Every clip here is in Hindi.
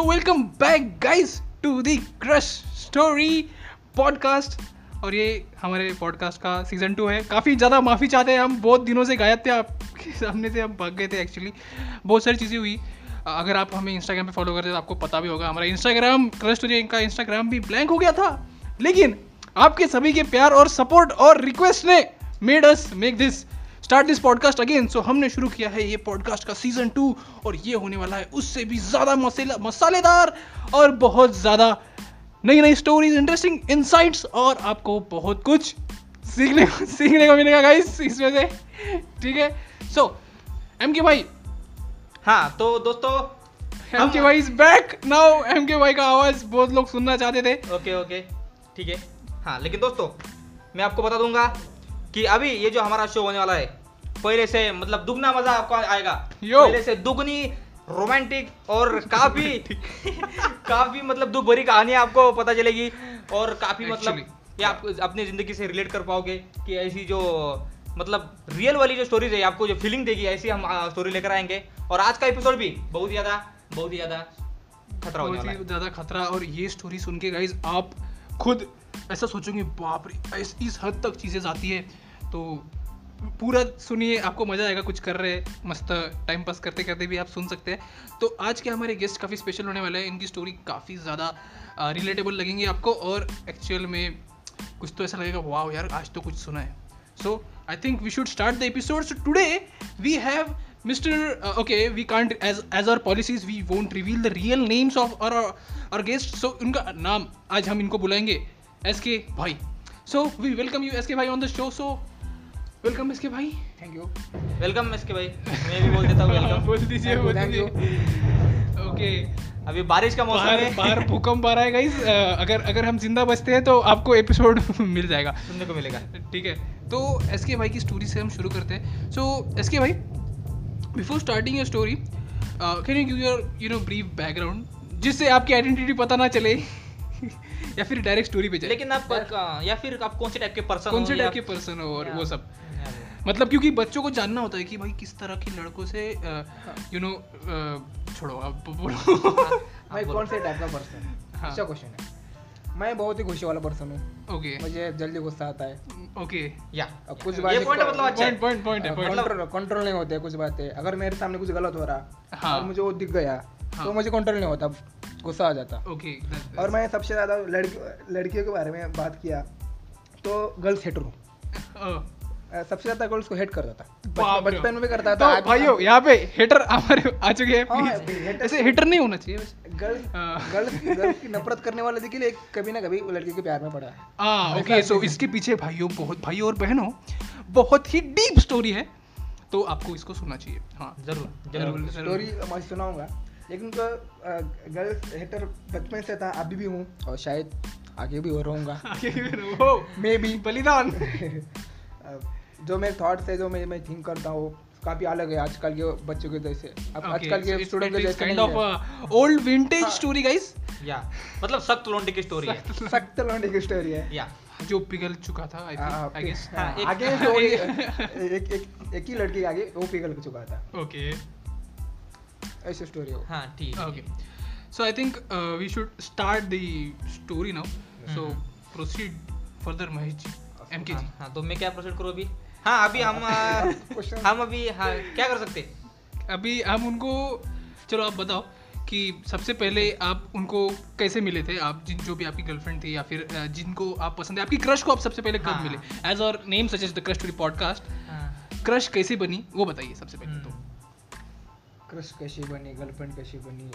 So welcome back guys to the crush story podcast और ये हमारे पॉडकास्ट का सीज़न टू है। काफ़ी ज़्यादा माफ़ी चाहते हैं हम। बहुत दिनों से गायब थे। आपके सामने से हम भाग गए थे एक्चुअली बहुत सारी चीज़ें हुई। अगर आप हमें इंस्टाग्राम पे फॉलो करते हैं तो आपको पता भी होगा। हमारा इंस्टाग्राम क्रश स्टोरी का इंस्टाग्राम भी ब्लैंक हो गया था। लेकिन आपके सभी के प्यार और सपोर्ट और रिक्वेस्ट ने made us make this start this podcast again so हमने शुरू किया है ये पॉडकास्ट का सीज़न टू और ये होने वाला है उससे भी ज़्यादा मसालेदार और बहुत ज़्यादा नई नई स्टोरीज इंटरेस्टिंग इनसाइट्स और आपको बहुत कुछ सीखने सीखने को मिलेगा गाइस इसमें से। ठीक है? सो एम के भाई। हाँ तो दोस्तों एम के भाई इज़ बैक नाउ एम के भाई का आवाज़ बहुत लोग सुनना चाहते थे। ओके ओके ठीक है। हाँ लेकिन दोस्तों मैं आपको बता दूँगा कि अभी ये जो हमारा शो होने वाला है पहले से मतलब दुगना मज़ा आपको आएगा। पहले से दुगनी रोमांटिक और काफ़ी काफ़ी मतलब दुख भरी कहानी आपको पता चलेगी और काफ़ी मतलब ये आप अपनी ज़िंदगी से रिलेट कर पाओगे कि ऐसी जो मतलब रियल वाली जो स्टोरीज है आपको जो फीलिंग देगी ऐसी हम स्टोरी लेकर आएँगे। और आज का एपिसोड भी बहुत ही ज़्यादा बहुत ही ज़्यादा खतरा बहुत ही ज़्यादा खतरा और ये स्टोरी सुन के गाइज़ आप खुद ऐसा सोचोगे बाप रे इस हद तक चीज़ें जाती है। तो पूरा सुनिए आपको मज़ा आएगा कुछ कर रहे हैं मस्त टाइम पास करते करते भी आप सुन सकते हैं। तो आज के हमारे गेस्ट काफ़ी स्पेशल होने वाले हैं। इनकी स्टोरी काफ़ी ज़्यादा रिलेटेबल लगेंगी आपको और एक्चुअल में कुछ तो ऐसा लगेगा वाह यार आज तो कुछ सुना है। So I think we should start the episode today we have mr uh, okay we can't as as our policies we won't reveal the real names of our our guests. So उनका नाम आज हम इनको बुलाएँगे एस के भाई। So we welcome you S K भाई on the show so welcome S K भाई. थैंक यू वेलकम इसके भाई. मैं भी बोल देता हूँ वेलकम बोल दीजिए बोल दीजिए. ओके अभी बारिश का मौसम है। बाहर भूकंप आ रहा है गाइस अगर अगर हम ज़िंदा बचते हैं तो आपको एपिसोड मिल जाएगा. सुनने को मिलेगा। ठीक है. तो एस के भाई की स्टोरी से हम शुरू करते हैं. सो एस के भाई before starting your story can you give your you know brief background जिससे आपकी आइडेंटिटी पता ना चले. या फिर डायरेक्ट स्टोरी पे जाए। लेकिन आप या फिर आप कौन से टाइप के पर्सन कौन से टाइप के पर्सन हो और वो सब। मतलब क्योंकि बच्चों को जानना होता है कि भाई किस तरह के लड़कों से यू नो छोड़ो अब बोलो। मैं कौन से टाइप का पर्सन हाँ। अच्छा क्वेश्चन है। मैं बहुत ही खुशी वाला पर्सन हूँ। ओके मुझे जल्दी गुस्सा आता है। ओके या। अब कुछ ये बातें point मतलब अच्छा है। पॉइंट पॉइंट है पॉइंट कंट्रोल कंट्रोल नहीं होते कुछ बातें। अगर मेरे सामने कुछ गलत हो रहा हाँ। और मुझे वो दिख गया हाँ। तो मुझे कंट्रोल नहीं होता। गुस्सा आ जाता। ओके okay, और मैं सबसे ज़्यादा लड़की लड़कियों के बारे में बात किया तो गर्ल्स हेटर हूँ। Oh, सबसे ज़्यादा गर्ल्स को हेट करता था। बचपन में भी करता तो था आज- भाइयों यहाँ पे हिटर हमारे आ चुके हैं हाँ, प्लीज़ ऐसे हिटर नहीं होना चाहिए गर्ल्स हाँ। गर्ल्स गर्ल्स की नफरत करने वाले देखिए एक कभी ना कभी लड़की के प्यार में पड़ा है। हाँ ओके सो इसके पीछे भाइयों बहुत भाइयों और बहनों बहुत ही डीप स्टोरी है। तो आपको इसको सुनना चाहिए। हाँ ज़रूर ज़रूर स्टोरी मैं सुनाऊँगा। लेकिन तो गर्ल्स हेटर बचपन से था अभी भी हूँ। और शायद आगे भी हो रहूँगा आगे फिर वो मे बी बलिदान। जो मेरे थॉट्स है जो मैं मैं थिंक करता हूँ काफ़ी अलग है आजकल के बच्चों के जैसे अब okay, आजकल के स्टूडेंट के जैसे kind of old vintage. Story guys या मतलब सख्त लोंडे की स्टोरी है। सख्त लौंडे। की स्टोरी है। या जो पिघल चुका था आई आई गेस हाँ, आगे एक एक एक ही लड़की आगे वो पिघल चुका था। ओके ऐसी स्टोरी हो हाँ ठीक है Okay. So I think uh, we should start the story now. So Mhm. proceed further, Mahesh ji. MK जी. हाँ, हाँ तो मैं क्या प्रोसीड करूँ अभी हाँ अभी हम हम अभी हाँ क्या कर सकते अभी हम उनको चलो आप बताओ कि सबसे पहले आप उनको कैसे मिले थे आप जिन जो भी आपकी गर्लफ्रेंड थी या फिर uh, जिनको आप पसंद है आपकी क्रश को आप सबसे पहले कब हाँ। मिले एज और name suggest the crush to podcast crush कैसे बनी वो बताइए सबसे पहले तो हम्म। क्रश कैसी बनी गर्लफ्रेंड कैसी बनी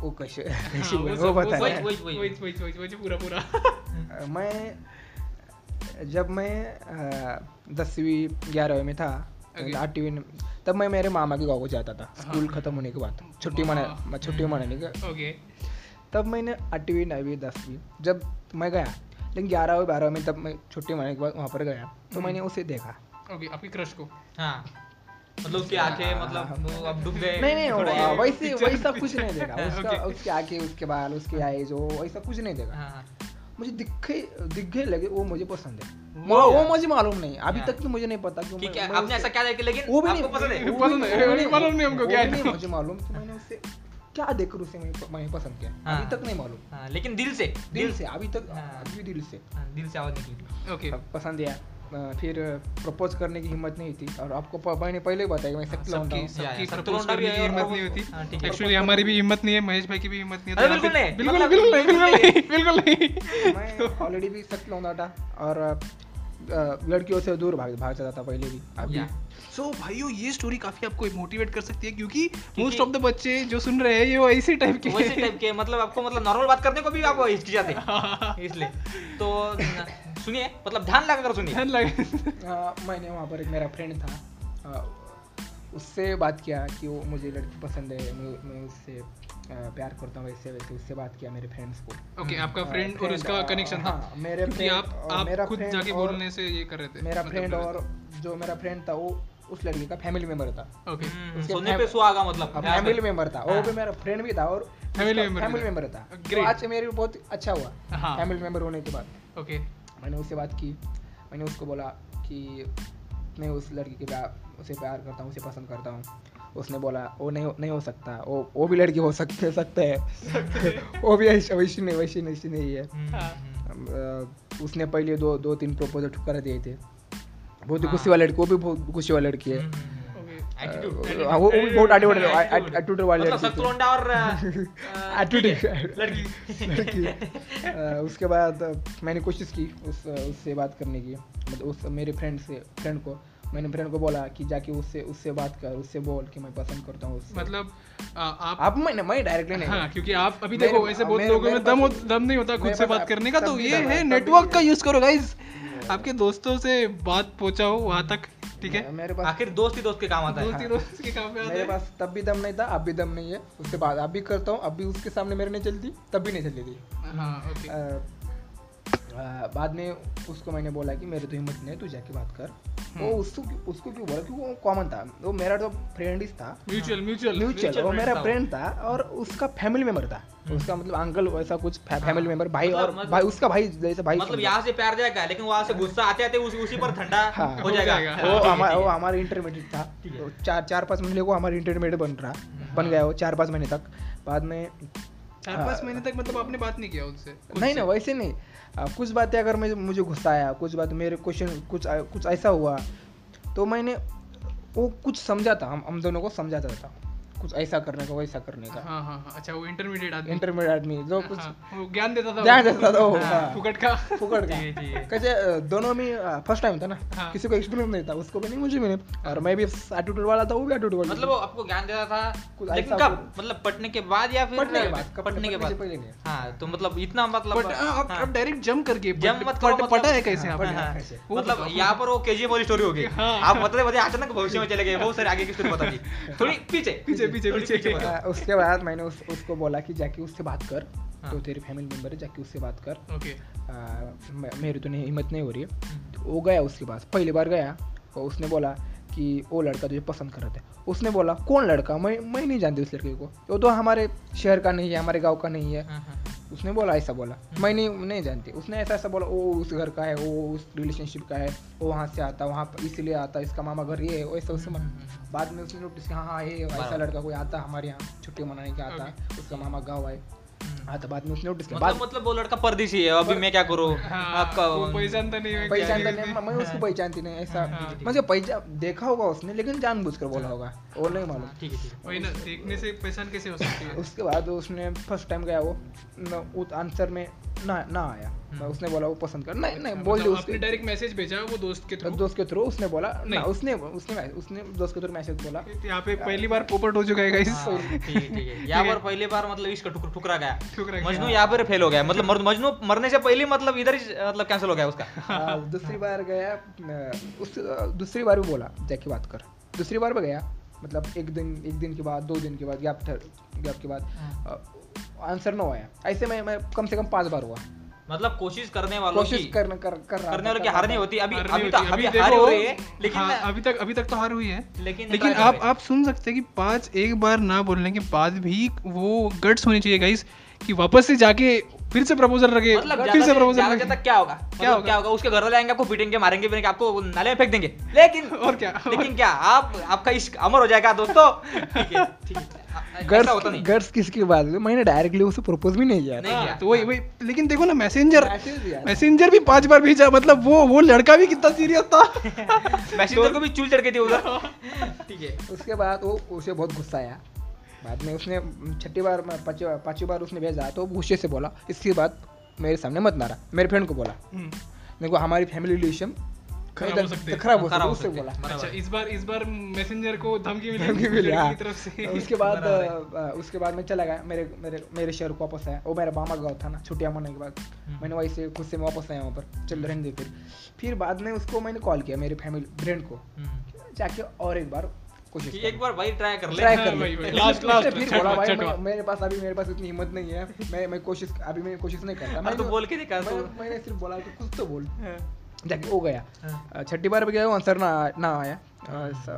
वो कैसे हाँ, कैसी बनी वो बता पूरा पूरा. मैं जब मैं दसवीं ग्यारहवीं में था आठवीं तब मैं मेरे मामा के गाँव को जाता था स्कूल हाँ। खत्म होने के बाद छुट्टी मना वाह। छुट्टी मनाने के। ओके तब मैंने आठवीं नवीं दसवीं जब मैं गया लेकिन ग्यारहवीं बारहवीं में तब मैं छुट्टी मनाने के बाद वहाँ पर गया तो हम्म। मैंने उसे देखा। ओके आपकी क्रश को? हाँ. मतलब उसकी आँखें मतलब वो अब डूब गए नहीं नहीं थोड़ा वैसे वैसा कुछ नहीं देखा हाँ, उसका उसकी आँखें उसके बाल उसके आईज वो वैसा कुछ नहीं देखा हाँ, हाँ। मुझे दिखे दिखे लगे वो मुझे पसंद है। वो वो मुझे मालूम नहीं अभी हाँ। तक की मुझे नहीं पता कि कि मैं- क्या आपने ऐसा क्या देखा लेकिन वो भी आपको नहीं पसंद है? वो पसंद है, मालूम नहीं हमको क्या नहीं मुझे मालूम कि मैंने उससे क्या देखकर उसे मैं मैंने पसंद किया हाँ। अभी तक नहीं मालूम। हाँ, लेकिन दिल से दिल से अभी तक हाँ। अभी दिल से। हाँ, दिल से आवाज़ निकली। ओके पसंद आया अ, फिर प्रपोज करने की हिम्मत नहीं थी। और आपको प- मैंने पहले ही बताया कि मैं लौंडा सबकी सबकी भी हिम्मत नहीं हाँ, होती एक्चुअली हमारी भी हिम्मत नहीं है महेश भाई की भी हिम्मत नहीं है। बिल्कुल नहीं, बिल्कुल बिल्कुल नहीं। बिल्कुल नहीं बिल्कुल नहीं। मैं ऑलरेडी भी सख्त लौंडा था और लड़कियों से दूर भाग भाग जाता था पहले भी। अभी सो so, भाइयों ये स्टोरी काफ़ी आपको मोटिवेट कर सकती है क्योंकि मोस्ट ऑफ़ द बच्चे जो सुन रहे हैं ये वो इसी टाइप के वैसे टाइप के मतलब आपको मतलब नॉर्मल बात करने को भी आप हिचकिचाते हैं। इसलिए। तो न- सुनिए मतलब ध्यान लगा कर सुनिए। ध्यान लगे। मैंने वहाँ पर एक मेरा फ्रेंड था। उससे बात किया कि वो मुझे लड़की पसंद है मैं मैं उससे प्यार करता हूँ वैसे वैसे उससे बात किया मेरे फ्रेंड्स को। ओके आपका हाँ, फ्रेंड और उसका हाँ, कनेक्शन था? हाँ, मेरे क्योंकि आप आप मेरा खुद जाके बोलने से ये कर रहे थे मेरा मतलब फ्रेंड और जो मेरा फ्रेंड था वो उस लड़की का फैमिली मेंबर था। ओके। हम्म, सोने पे सुहागा मतलब। फैमिली मेंबर था। वो हाँ। भी मेरा फ्रेंड भी था और Family member फैमिली मेंबर था। तो आज मेरे बहुत अच्छा हुआ हाँ। फैमिली मेंबर होने के बाद। ओके। मैंने उससे बात की मैंने उसको बोला कि मैं उस लड़की के प्यार उसे प्यार करता हूँ उसे पसंद करता हूँ। उसने बोला वो नहीं नहीं हो सकता। वो वो भी लड़की हो सकते सकते है। वो भी ऐसी वैसी नहीं वैसी नहीं वैसी नहीं है। हम्म, हाँ। हम्म, उसने पहले दो दो तीन प्रपोजल ठुकरा दिए थे। बहुत ही। हाँ। गुस्से वाली लड़की वो भी बहुत गुस्से वाली लड़की है। हाँ, वाली और लड़की लड़की उसके बाद मैंने कोशिश की उस उससे बात करने की। मतलब उस मेरे फ्रेंड से फ्रेंड को। मैंने फ्रेंड को बोला कि जाके उससे उससे बात कर उससे बोल कि मैं पसंद करता हूँ मतलब आ, आप आप मैंने मैं डायरेक्टली नहीं हाँ क्योंकि आप अभी देखो ऐसे बहुत लोगों में दम दम नहीं होता खुद से बात करने का तो ये है नेटवर्क का यूज़ करो गाइज़ आपके दोस्तों से बात पहुंचाओ वहाँ तक ठीक है? मेरे पास आखिर दोस्त ही दोस्त के काम आता है। दोस्ती हाँ। दोस्त के काम में आता मेरे पास तब भी दम नहीं था अब भी दम नहीं है। उसके बाद अब भी करता हूँ अब भी उसके सामने मेरे नहीं चलती तब भी नहीं चलती थी। हाँ ओके बाद में उसको मैंने बोला कि मेरे तो हिम्मत नहीं है तू जाके बात कर। वो हम्म। उसको उसको क्यों बोला? क्योंकि वो कॉमन था। वो मेरा तो फ्रेंड ही था। म्यूचुअल म्यूचुअल म्यूचुअल वो मेरा फ्रेंड था और उसका फैमिली मेंबर था। उसका मतलब अंकल वैसा कुछ फैमिली मेंबर भाई मतलब- और मतलब- भाई उसका भाई जैसे भाई मतलब। यहाँ से प्यार जाएगा लेकिन वहाँ से गुस्सा आते आते उसी पर ठंडा हाँ। हो हो जाएगा। हाँ, वो हमारा वो हमारा इंटरमीडिएट था। तो चार चार पाँच महीने को हमारे इंटरमीडिएट बन रहा। बन गया वो चार पाँच महीने तक। बाद में चार पाँच महीने तक मतलब आपने बात नहीं किया उनसे नहीं? नहीं वैसे नहीं। कुछ बातें अगर मैं, मुझे घुसाया कुछ बात मेरे क्वेश्चन कुछ कुछ ऐसा हुआ तो मैंने वो कुछ समझा था हम हम दोनों को समझाता था। कुछ ऐसा करने का वैसा करने का हाँ हाँ हाँ अच्छा वो इंटरमीडिएट आदमी इंटरमीडिएट आदमी जो कुछ वो ज्ञान देता था वो। देता था वो, हाँ, हाँ। फुकट का फुकट का। कैसे दोनों में फ़र्स्ट टाइम था ना। किसी को एक्सपीरियंस नहीं था उसको भी नहीं मुझे भी नहीं और मैं भी एटीट्यूड वाला था वो भी एटीट्यूड वाला मतलब वो आपको ज्ञान देता था लेकिन कब मतलब पढ़ने के बाद या फिर पढ़ने के बाद पढ़ने के बाद पहले नहीं हाँ तो मतलब इतना मतलब आप डायरेक्ट जंप करके पट- मत करो, मतलब- पटा है कैसे। हाँ, कैसे? मतलब बताओ। यहाँ पर वो केजीएफ वाली स्टोरी हो गई हाँ। आप मतलब अचानक भविष्य में चले गए बहुत सारे आगे की स्टोरी बता दी थोड़ी पीछे पीछे पीछे पीछे। अ, उसके बाद मैंने उस, उसको बोला कि जाके उससे बात कर। हाँ। तो तेरी फैमिली मेंबर है जाके उससे बात कर। ओके मेरी तो नहीं हिम्मत नहीं हो रही है। तो वो गया उसके पास पहली बार गया। और उसने बोला कि वो लड़का तुझे पसंद कर रहा था। उसने बोला कौन लड़का? मैं मैं नहीं जानती उस लड़के को। वो तो हमारे शहर का नहीं है हमारे गाँव का नहीं है हाँ, हाँ, हाँ। उसने बोला ऐसा बोला। मैं नहीं नहीं जानती। उसने ऐसा ऐसा बोला वो उस घर का है वो उस रिलेशनशिप का है वो वहाँ से आता वहाँ पर इसलिए आता इसका मामा घर ये है वैसा उससे हम्म, मन बाद में उसने नोटिस किया हाँ हाँ ये ऐसा लड़का कोई आता हमारे यहाँ छुट्टी मनाने के आता उसका मामा गाँव है हम्म। हाँ तो बाद में उसने नोटिस किया। मतलब बाद मतलब वो लड़का परदेसी है अभी मैं क्या करूँ? हाँ, आपका पहचान पहचानता नहीं पहचान तो पहचानता नहीं मैं- मैं उसको पहचानती नहीं ऐसा। हाँ। मुझे पहचान देखा होगा उसने लेकिन जान बुझ कर बोला होगा वो नहीं मालूम। हाँ, ठीक है। वही ना देखने से पहचान कैसे हो सकती है? उसके बाद उसने फ़र्स्ट टाइम गया वो उस आंसर में ना ना आया। हम्म। उसने बोला वो पसंद कर। नहीं नहीं बोल दिया उसके। डायरेक्ट मैसेज भेजा वो दोस्त के थ्रू दोस्त के थ्रू उसने बोला। ना उसने उसने उसने दोस्त के थ्रू मैसेज बोला। यहाँ पे पहली बार पोपट हो चुका है गाइस हाँ, ठीक है ठीक है। यहाँ पर पहले बार मतलब इसका ठुकरा गया। मजनू यहाँ पर फेल हो गया। मतलब मजनू मरने से पहले मतलब इधर ही मतलब कैंसिल हो गया उसका। हाँ, दूसरी बार गया उस दूसरी बार भी बोला जाके बात कर। दूसरी बार भी गया मतलब एक दिन एक दिन के बाद दो दिन के बाद गैप गैप के बाद। आंसर नो आया ऐसे में मैं कम से कम पाँच बार हुआ। मतलब कोशिश करने वालों कोशिश की। कर कर कर रहा करने वालों की हार नहीं होती। अभी अभी नहीं तो होती। अभी अभी हार हो रही है लेकिन हाँ, अभी तक अभी तक तो हार हुई है। लेकिन लेकिन आप आप सुन सकते हैं कि पाँच एक बार ना बोलने के बाद भी वो गट्स होनी चाहिए गाइस कि वापस से जाके फिर से प्रपोजल रखे मतलब फिर से प्रपोजल रखे। ज़्यादा क्या होगा? क्या क्या होगा? क्या होगा? उसके घर वाले आएँगे आपको पीटेंगे मारेंगे भी आपको नाले में फेंक देंगे। लेकिन और क्या? लेकिन क्या आप आपका इश्क अमर हो जाएगा दोस्तों। ठीक है ठीक है। गर्ल्स नहीं। गर्ल्स किसकी बात है? मैंने डायरेक्टली उसे प्रपोज भी नहीं किया नहीं हाँ, किया। तो वही वही लेकिन देखो ना मैसेंजर दिया। मैसेंजर भी पाँच बार भेजा मतलब वो वो लड़का भी कितना सीरियस था। मैसेंजर को भी चूल चढ़ के थी उधर। ठीक है। उसके बाद वो उसे बहुत गुस्सा आया। बाद में उसने छठी बार पांचवी पांचवी बार उसने भेजा तो गुस्से से बोला इसके बाद मेरे सामने मत मारा। मेरे फ्रेंड को बोला। हम्म, को हमारी फैमिली रिलेशन खराब हो सकते हैं। खराब हो सकते उससे हैं। बोला। अच्छा इस बार इस बार मैसेंजर को धमकी मिली धमकी मिली हाँ। की तरफ़ से। उसके बाद उसके बाद मैं चला गया। मेरे मेरे मेरे शहर को वापस आया। वो मेरा मामा गाँव था ना छुट्टियाँ मनाने के बाद। हम्म। मैंने वहीं से खुद से मैं वापस आया वहाँ पर। चल रहने दे फिर। फिर बाद में उसको मैंने कॉल किया मेरे फैमिली फ्रेंड को। हम्म। जाके और एक बार कोशिश कि एक बार भाई ट्राई कर ले। ट्राई हाँ, कर ले। उसने last, फिर बोला भाई मेरे पास अभी मेरे पास इतनी हिम्मत नहीं है। मैं मैं कोशिश अभी मैं कोशिश नहीं करता। हाँ, मैंने तो बोल के दिखा मैं- मैंने सिर्फ़ बोला कि कुछ तो बोल। हाँ। जाके वो गया। हाँ। छठी बार भी गया आंसर ना ना आया।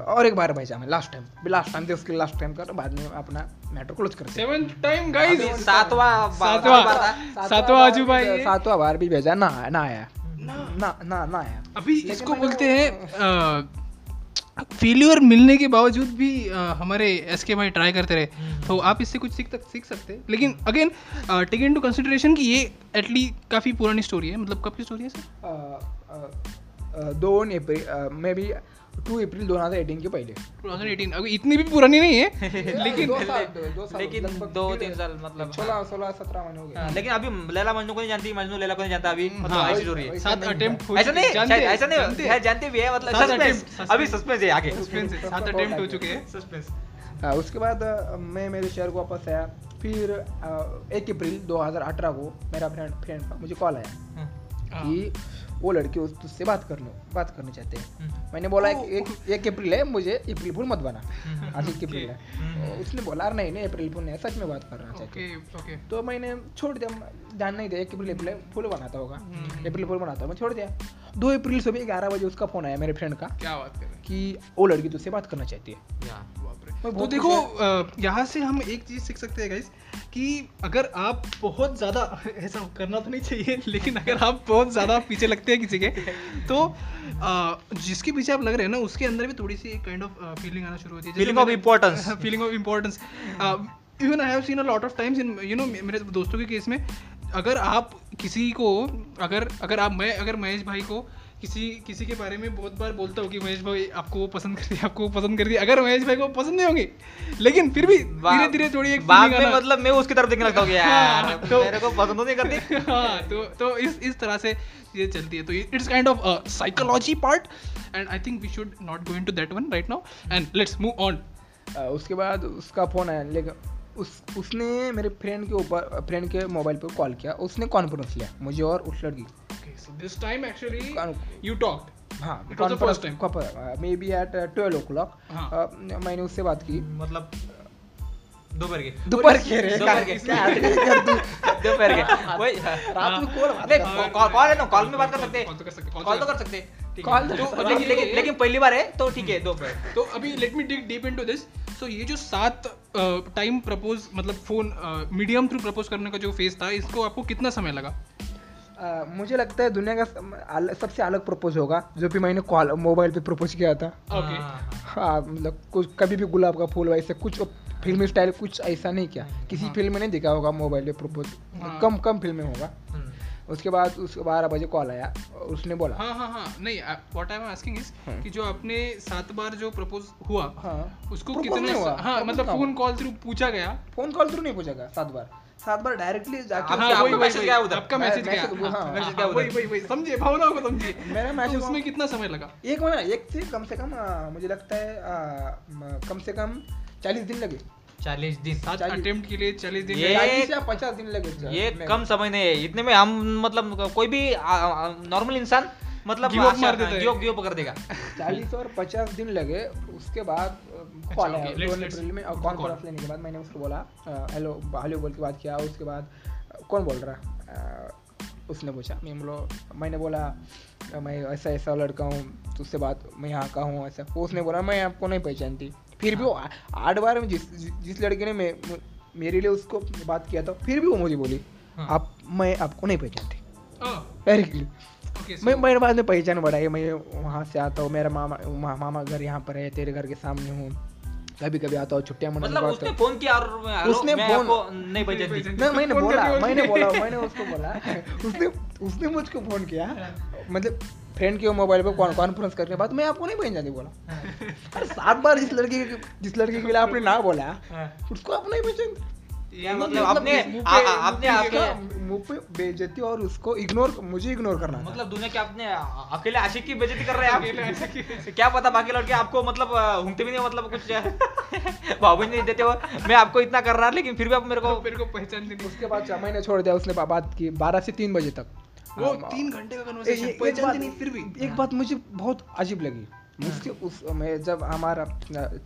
और एक बार भेजा मैं लास्ट टाइम लास्ट टाइम थे उसके लास्ट टाइम का तो बाद में अपना मैटर क्लोज कर दिया टाइम गाइस अभी सातवां सातवां। बार सातवां बार। भी भेजा ना ना आया। ना। ना ना आया। अभी इसको बोलते हैं फेल्यूर मिलने के बावजूद भी अ, हमारे एस के भाई ट्राई करते रहे। तो आप इससे कुछ सीख तक सीख सकते हैं। लेकिन again take into consideration कि ये एटली काफ़ी पुरानी स्टोरी है। मतलब कब की स्टोरी है सर दोन April may be two April दोन हज़ार एटीन के पहले. 2018 अभी इतनी भी पुरानी नहीं है लेकिन दो साल दो साल लेकिन दो तीन साल मतलब सोलह सोलह सत्रह महीने हो हाँ, गए लेकिन अभी लैला मजनू को नहीं जानती मजनू लैला को नहीं जानता अभी मतलब हाँ, ऐसी स्टोरी है। सात अटेम्प्ट ऐसा नहीं ऐसा नहीं हैं। जानते भी है मतलब सस्पेंस अभी सस्पेंस है आगे। Suspense है, सात अटेम्प्ट हो चुके हैं। सस्पेंस हाँ, उसके बाद मैं मेरे शहर को वापस आया। फिर एक अप्रैल 2018 को मेरा फ्रेंड फ्रेंड का मुझे कॉल आया हाँ। कि वो लड़के उस तुझसे बात करने बात करना चाहते हैं। हम्म। मैंने बोला ओ, एक एक अप्रैल है मुझे अप्रैल फुल मत बना। हम्म। आज एक अप्रैल है। तो उसने बोला "अरे नहीं नहीं अप्रैल फुल नहीं सच में बात करना चाहते हैं।" Okay okay. तो मैंने छोड़ दिया जान नहीं दिया एक अप्रैल अप्रैल फुल बनाता होगा। हम्म। अप्रैल फुल बनाता मैं छोड़ दिया। दो अप्रैल सुबह ग्यारह बजे उसका फ़ोन आया मेरे फ्रेंड का क्या बात कर रहे हैं? कि वो लड़की तुझसे बात करना चाहती है। तो देखो यहाँ से हम एक चीज़ सीख सकते हैं गाइस कि अगर आप बहुत ज़्यादा ऐसा करना तो नहीं चाहिए लेकिन अगर आप बहुत ज़्यादा पीछे लगते हैं किसी के तो जिसके पीछे आप लग रहे हैं ना उसके अंदर भी थोड़ी सी काइंड ऑफ़ फीलिंग आना शुरू होती है। Feeling of importance. Feeling of importance even I have seen a lot of times in you know मेरे दोस्तों के केस में अगर आप किसी को अगर अगर आप मैं अगर महेश भाई को किसी किसी के बारे में बहुत बार बोलता हूँ कि महेश भाई आपको वो पसंद कर दिया आपको वो पसंद कर दिया। अगर महेश भाई को पसंद नहीं होंगे लेकिन फिर भी धीरे धीरे थोड़ी एक feeling में मतलब मैं उसकी तरफ़ देखने लगता हूँ यार हाँ, तो- मेरे को पसंद तो नहीं करती। हाँ तो तो इस इस तरह से ये चलती है। तो it's kind of psychology part and I think we should not go into that one right now and let's move on उसके बाद उसका फ़ोन आया लेकिन उस उसने मेरे फ्रेंड के ऊपर फ्रेंड के मोबाइल पे कॉल किया। उसने कॉन्फ्रेंस लिया मुझे और उस लड़की time actually Con- you talked. हाँ. Maybe at twelve o'clock हाँ। मैंने उससे बात की। मतलब दोपहर के। दोपहर के रे दोपहर के। तू? रात में करता है? कॉल कॉल है ना कॉल में बात कर सकते। कॉल तो कर सकते कॉल कॉल तो कर सकते। है। कॉल तो- लेकिन लेकिन लेकिन पहली बार है तो ठीक है दोपहर तो अभी let me dig deep into this so ये जो सात टाइम प्रपोज मतलब फ़ोन मीडियम थ्रू प्रपोज करने का जो फ़ेज़ था इसको आपको कितना समय लगा? अ, मुझे लगता है दुनिया का सबसे अलग प्रपोज होगा जो भी मैंने कॉल मोबाइल पे प्रपोज किया था। ओके हाँ, हाँ मतलब कुछ कभी भी गुलाब का फूल वैसे कुछ फिल्मी स्टाइल कुछ ऐसा नहीं किया। किसी हाँ। फ़िल्म में नहीं देखा होगा मोबाइल पे प्रपोज हाँ। कम कम फ़िल्म में होगा। उसके बाद उसके बारह बजे कॉल आया उसने बोला। हाँ हाँ हाँ नहीं what I am asking is हाँ। कि जो आपने सात बार जो प्रपोज हुआ हाँ। उसको कितने हुआ, हाँ मतलब फ़ोन कॉल थ्रू पूछा गया। फ़ोन कॉल थ्रू नहीं पूछेगा सात बार। सात बार डायरेक्टली जाके आपका- हाँ, मैसेज गया उधर। आपका मैसेज गया। मैसेज- हाँ, हाँ, हाँ, हाँ, गया वही उधर। वही वही। समझे भावनाओं को समझिए। मेरा तो मैसेज उसमें कितना समय लगा? एक महीना एक से कम से कम मुझे लगता है कम से कम चालीस दिन लगे। चालीस दिन सात अटेम्प्ट के लिए चालीस दिन ये- या पचास दिन लगे ये कम समय नहीं है इतने में हम मतलब कोई भी नॉर्मल इंसान मतलब मार देता है। गिव गिव कर देगा। चालीस और पचास दिन लगे उसके बाद कॉल अप्रैल में और. कॉन्फ्रेंस लेने के बाद मैंने उसको बोला हेलो हेलो बोल के बात किया उसके बाद कौन बोल रहा उसने पूछा मैं बोलो मैंने बोला मैं ऐसा ऐसा लड़का हूँ उससे बात मैं यहाँ का हूँ ऐसा। उसने बोला मैं आपको नहीं पहचानती। फिर भी वो आठ बार में जिस जिस लड़के ने मे- मेरे लिए उसको बात किया था फिर भी वो मुझे बोली हाँ। आप मैं आपको नहीं पहचानती। डायरेक्टली okay, so- मैं मेरे बाद में पहचान बढ़ाई मैं वहाँ से आता हूँ मेरा मामा मा, मामा घर यहाँ पर है तेरे घर के सामने हूँ। कभी कभी आता हूँ छुट्टियाँ मनाने मतलब उसने फ़ोन किया और उसने मैं फोन- आपको नहीं पहचानती। नहीं नहीं मैंने बोला मैंने बोला मैंने उसको बोला। उसने उसने मुझको फ़ोन किया। मतलब फ्रेंड के मोबाइल पे कॉन्फ्रेंस करने के बाद मैं आपको नहीं पहचानती बोला। हाँ, अरे सात बार जिस लड़के के जिस लड़के के लिए आपने ना बोला हाँ। उसको आप नहीं पहचानते मतलब आपने मुँह आ- पे- आ- आपने आपके मुँह पे बेइज्जती और उसको इग्नोर मुझे इग्नोर करना मतलब दुनिया के आपने अकेले आशिक की बेइज्जती कर रहे हैं आप? क्या पता बाकी लड़के आपको मतलब घूमते भी नहीं मतलब कुछ भाव नहीं देते हो। मैं आपको इतना कर रहा लेकिन फिर भी आप मेरे को मेरे को पहचानती नहीं उसके बाद महीने छोड़ दिया उसने बात की बारह से तीन बजे तक। वो हाँ, तीन घंटे का कन्वर्सेशन पहचानती नहीं फिर भी। एक बात मुझे बहुत अजीब लगी। उसके उस मैं जब हमारा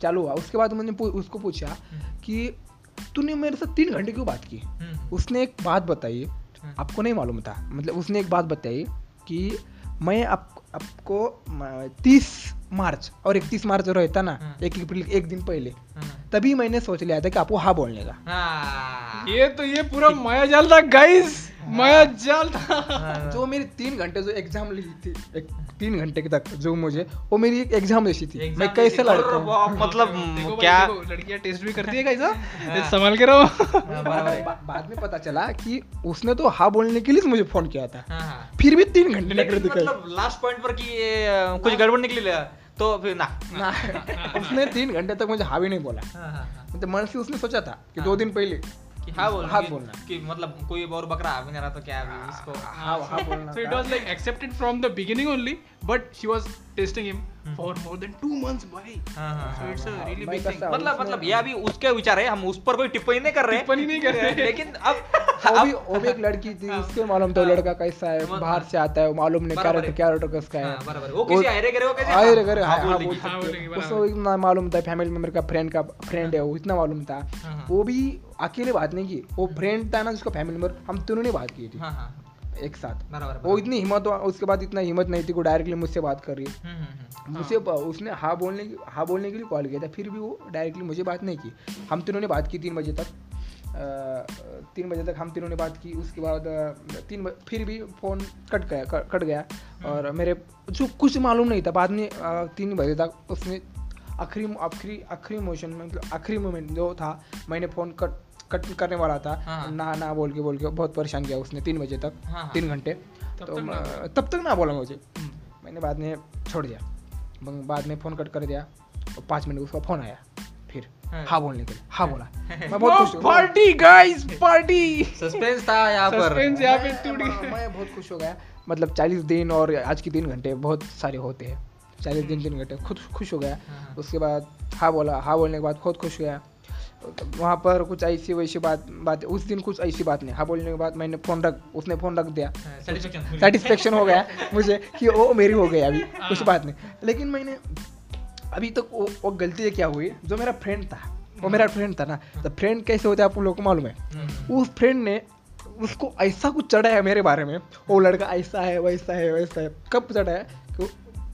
चालू हुआ उसके बाद मैंने उसको पूछा कि तूने मेरे साथ तीन घंटे क्यों बात की? हम्म, उसने एक बात बताई हम्म। आपको नहीं मालूम था। मतलब उसने एक बात बताई कि मैं आप, आपको तीस मार्च और इकतीस मार्च रहता ना हम्म। एक अप्रैल एक दिन पहले हम्म, तभी मैंने सोच लिया था कि आपको हाँ बोलने का। हाँ। ये तो ये पूरा माया जाल था गाइस माया जाल था। हाँ, जो मेरी तीन घंटे जो एग्ज़ाम ली थी एक तीन घंटे तक जो मुझे वो मेरी एक एग्ज़ाम जैसी थी। मैं कैसे लड़ता हूँ? मतलब क्या लड़कियाँ टेस्ट भी करती है गाइस हाँ? हाँ। ये संभाल के रहो। हाँ, है। बाद में पता चला कि उसने तो हाँ बोलने के लिए मुझे फ़ोन किया था। हाँ, हाँ। फिर भी तीन घंटे लेकिन नखरे मतलब लास्ट पॉइंट पर कि कुछ गड़बड़ निकली ले, तो फिर ना ना उसने तीन घंटे तक मुझे हावी नहीं बोला हाँ, हाँ, हाँ। मतलब मन से उसने सोचा था कि। दो दिन पहले कि हाँ बोल हाँ बोलना। कि मतलब कोई और बकरा आ भी नहीं रहा तो क्या अभी इसको हाँ हाँ बोलना so it was like accepted from the beginning beginning only, but she was testing him Hmm. for more than two months, boy. हाँ, हाँ, So हाँ। it's a really भाई big thing. कैसा- मतलब मतलब ये अभी उसके विचार है हम उस पर कोई टिप्पणी नहीं कर रहे हैं। टिप्पणी नहीं कर रहे हैं। लेकिन अब वो भी वो भी एक लड़की थी हाँ। उसके मालूम था हाँ। लड़का कैसा है मतलब- बाहर से आता है वो मालूम नहीं कैरेक्टर है। कैरेक्टर किसका है हाँ, बराबर वो किसी आयरे करे वो कैसे आए हाँ, करे हाँ, हाँ बोल हाँ हाँ, सकते उसको इतना मालूम था फैमिली मेंबर का फ्रेंड का फ्रेंड है वो इतना मालूम था हाँ, हाँ। वो भी अकेले बात नहीं की वो फ्रेंड था ना जिसका फैमिली मेंबर हम तीनों ने बात की थी हाँ, हाँ, एक साथ। बराबर वो इतनी हिम्मत उसके बाद इतना हिम्मत नहीं थी वो डायरेक्टली मुझसे बात कर रही है। हम्म, हम्म, हम्म। मुझे उसने हाँ बोलने की हाँ बोलने के लिए कॉल किया था फिर भी वो डायरेक्टली मुझे बात नहीं की। हम तीनों ने बात की तीन बजे तक। तीन बजे तक हम तीनों ने बात की उसके बाद तीन फिर भी फ़ोन कट गया कट कट गया। और मेरे जो कुछ मालूम नहीं था बाद में तीन बजे तक उसने आखिरी आखिरी आखिरी मोशन में मतलब आखिरी मोमेंट जो था मैंने फ़ोन कट कट करने वाला था। हाँ। ना ना बोल के बोल के बहुत परेशान किया उसने तीन बजे तक हाँ, हाँ। तीन घंटे। तो तब तक ना बोला मुझे। हम्म. मैंने बाद में छोड़ दिया। बाद में फ़ोन कट कर दिया। और पाँच मिनट उसका फ़ोन आया। फिर हाँ। हाँ बोलने के लिए। हाँ बोला। मैं बहुत खुश पार्टी गाइस पार्टी सस्पेंस था यहाँ पर। Suspense यहाँ पे मैं- टूट गया। मैं बहुत खुश हो गया। मतलब चालीस दिन और आज के तीन घंटे बहुत सारे होते हैं। चालीस दिन तीन घंटे। खुद खुश हो गया। हाँ। उसके बाद हाँ बोला। हाँ बोलने के बाद खुद खुश हो गया। वहाँ पर कुछ ऐसी वैसी बात बात उस दिन कुछ ऐसी बात नहीं। हाँ बोलने के बाद मैंने फ़ोन रख उसने फ़ोन रख दिया। सेटिस्फेक्शन सेटिस्फेक्शन हो गया मुझे कि वो मेरी हो गई अभी। कुछ बात नहीं। लेकिन मैंने अभी तक वो, वो गलती क्या हुई? जो मेरा फ्रेंड था वो मेरा फ्रेंड था ना तो फ्रेंड कैसे होते हैं आप लोगों को मालूम है। उस फ्रेंड ने उसको ऐसा कुछ चढ़ा है मेरे बारे में। वो लड़का ऐसा है वैसा है वैसा है। कब चढ़ा है?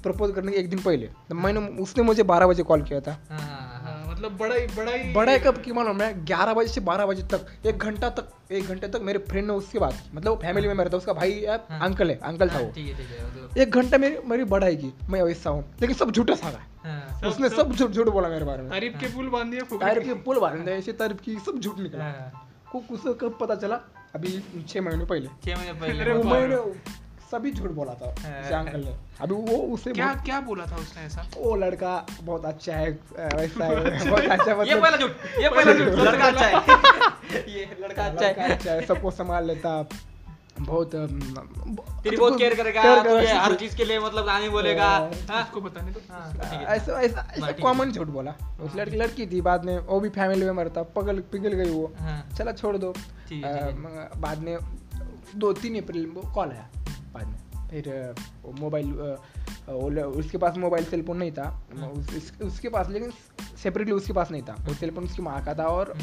प्रपोज करने के एक दिन पहले। तो मैंने उसने मुझे बारह बजे कॉल किया था। हाँ, हाँ, हाँ। हाँ, मतलब बड़ा ही बड़ा ही बड़ा है कब की मालूम है ग्यारह बजे से बारह बजे तक एक घंटा तक एक घंटे तक मेरे फ्रेंड ने उसके बाद मतलब वो फैमिली में मेरा था उसका भाई है हाँ। अंकल है अंकल था हाँ, वो। ठीक है ठीक है तो- एक घंटा मेरी मेरी बढ़ाई की मैं वैसा हूँ। लेकिन सब झूठा सारा हाँ, सब- उसने सब- झूठ झूठ बोला मेरे बारे में। तारीफ़ के पुल बाँध फुकरे तारीफ़ की पुल बाँध दिया ऐसी तारीफ़ की सब झूठ निकला। हाँ, को उसको कब पता चला? अभी छह महीने पहले। छह महीने पहले। मैंने सभी झूठ बोला था। उसे अंकल ने अभी वो उसे क्या क्या बोला था उसने ऐसा? वो लड़का बहुत अच्छा है वैसा है बहुत अच्छा ये मतलब पहला झूठ ये पहला झूठ लड़का अच्छा है। ये लड़का अच्छा है। अच्छा है सबको संभाल लेता बहुत तेरी बहुत केयर करेगा तुझे हर चीज़ के लिए मतलब गाने बोलेगा। हाँ। हाँ? उसको बताने ठीक ऐसा ऐसा ऐसा कॉमन झूठ बोला। उस लड़की लड़की थी बाद में वो भी फैमिली में मरता पगल पिघल गई वो। चला छोड़ दो। बाद में दो तीन अप्रैल में कॉल आया। बाद में फिर मोबाइल उसके पास मोबाइल सेलफोन नहीं था। हाँ। उस, उस- उसके पास लेकिन सेपरेटली उसके पास नहीं था। वो सेलफोन उसकी माँ का था और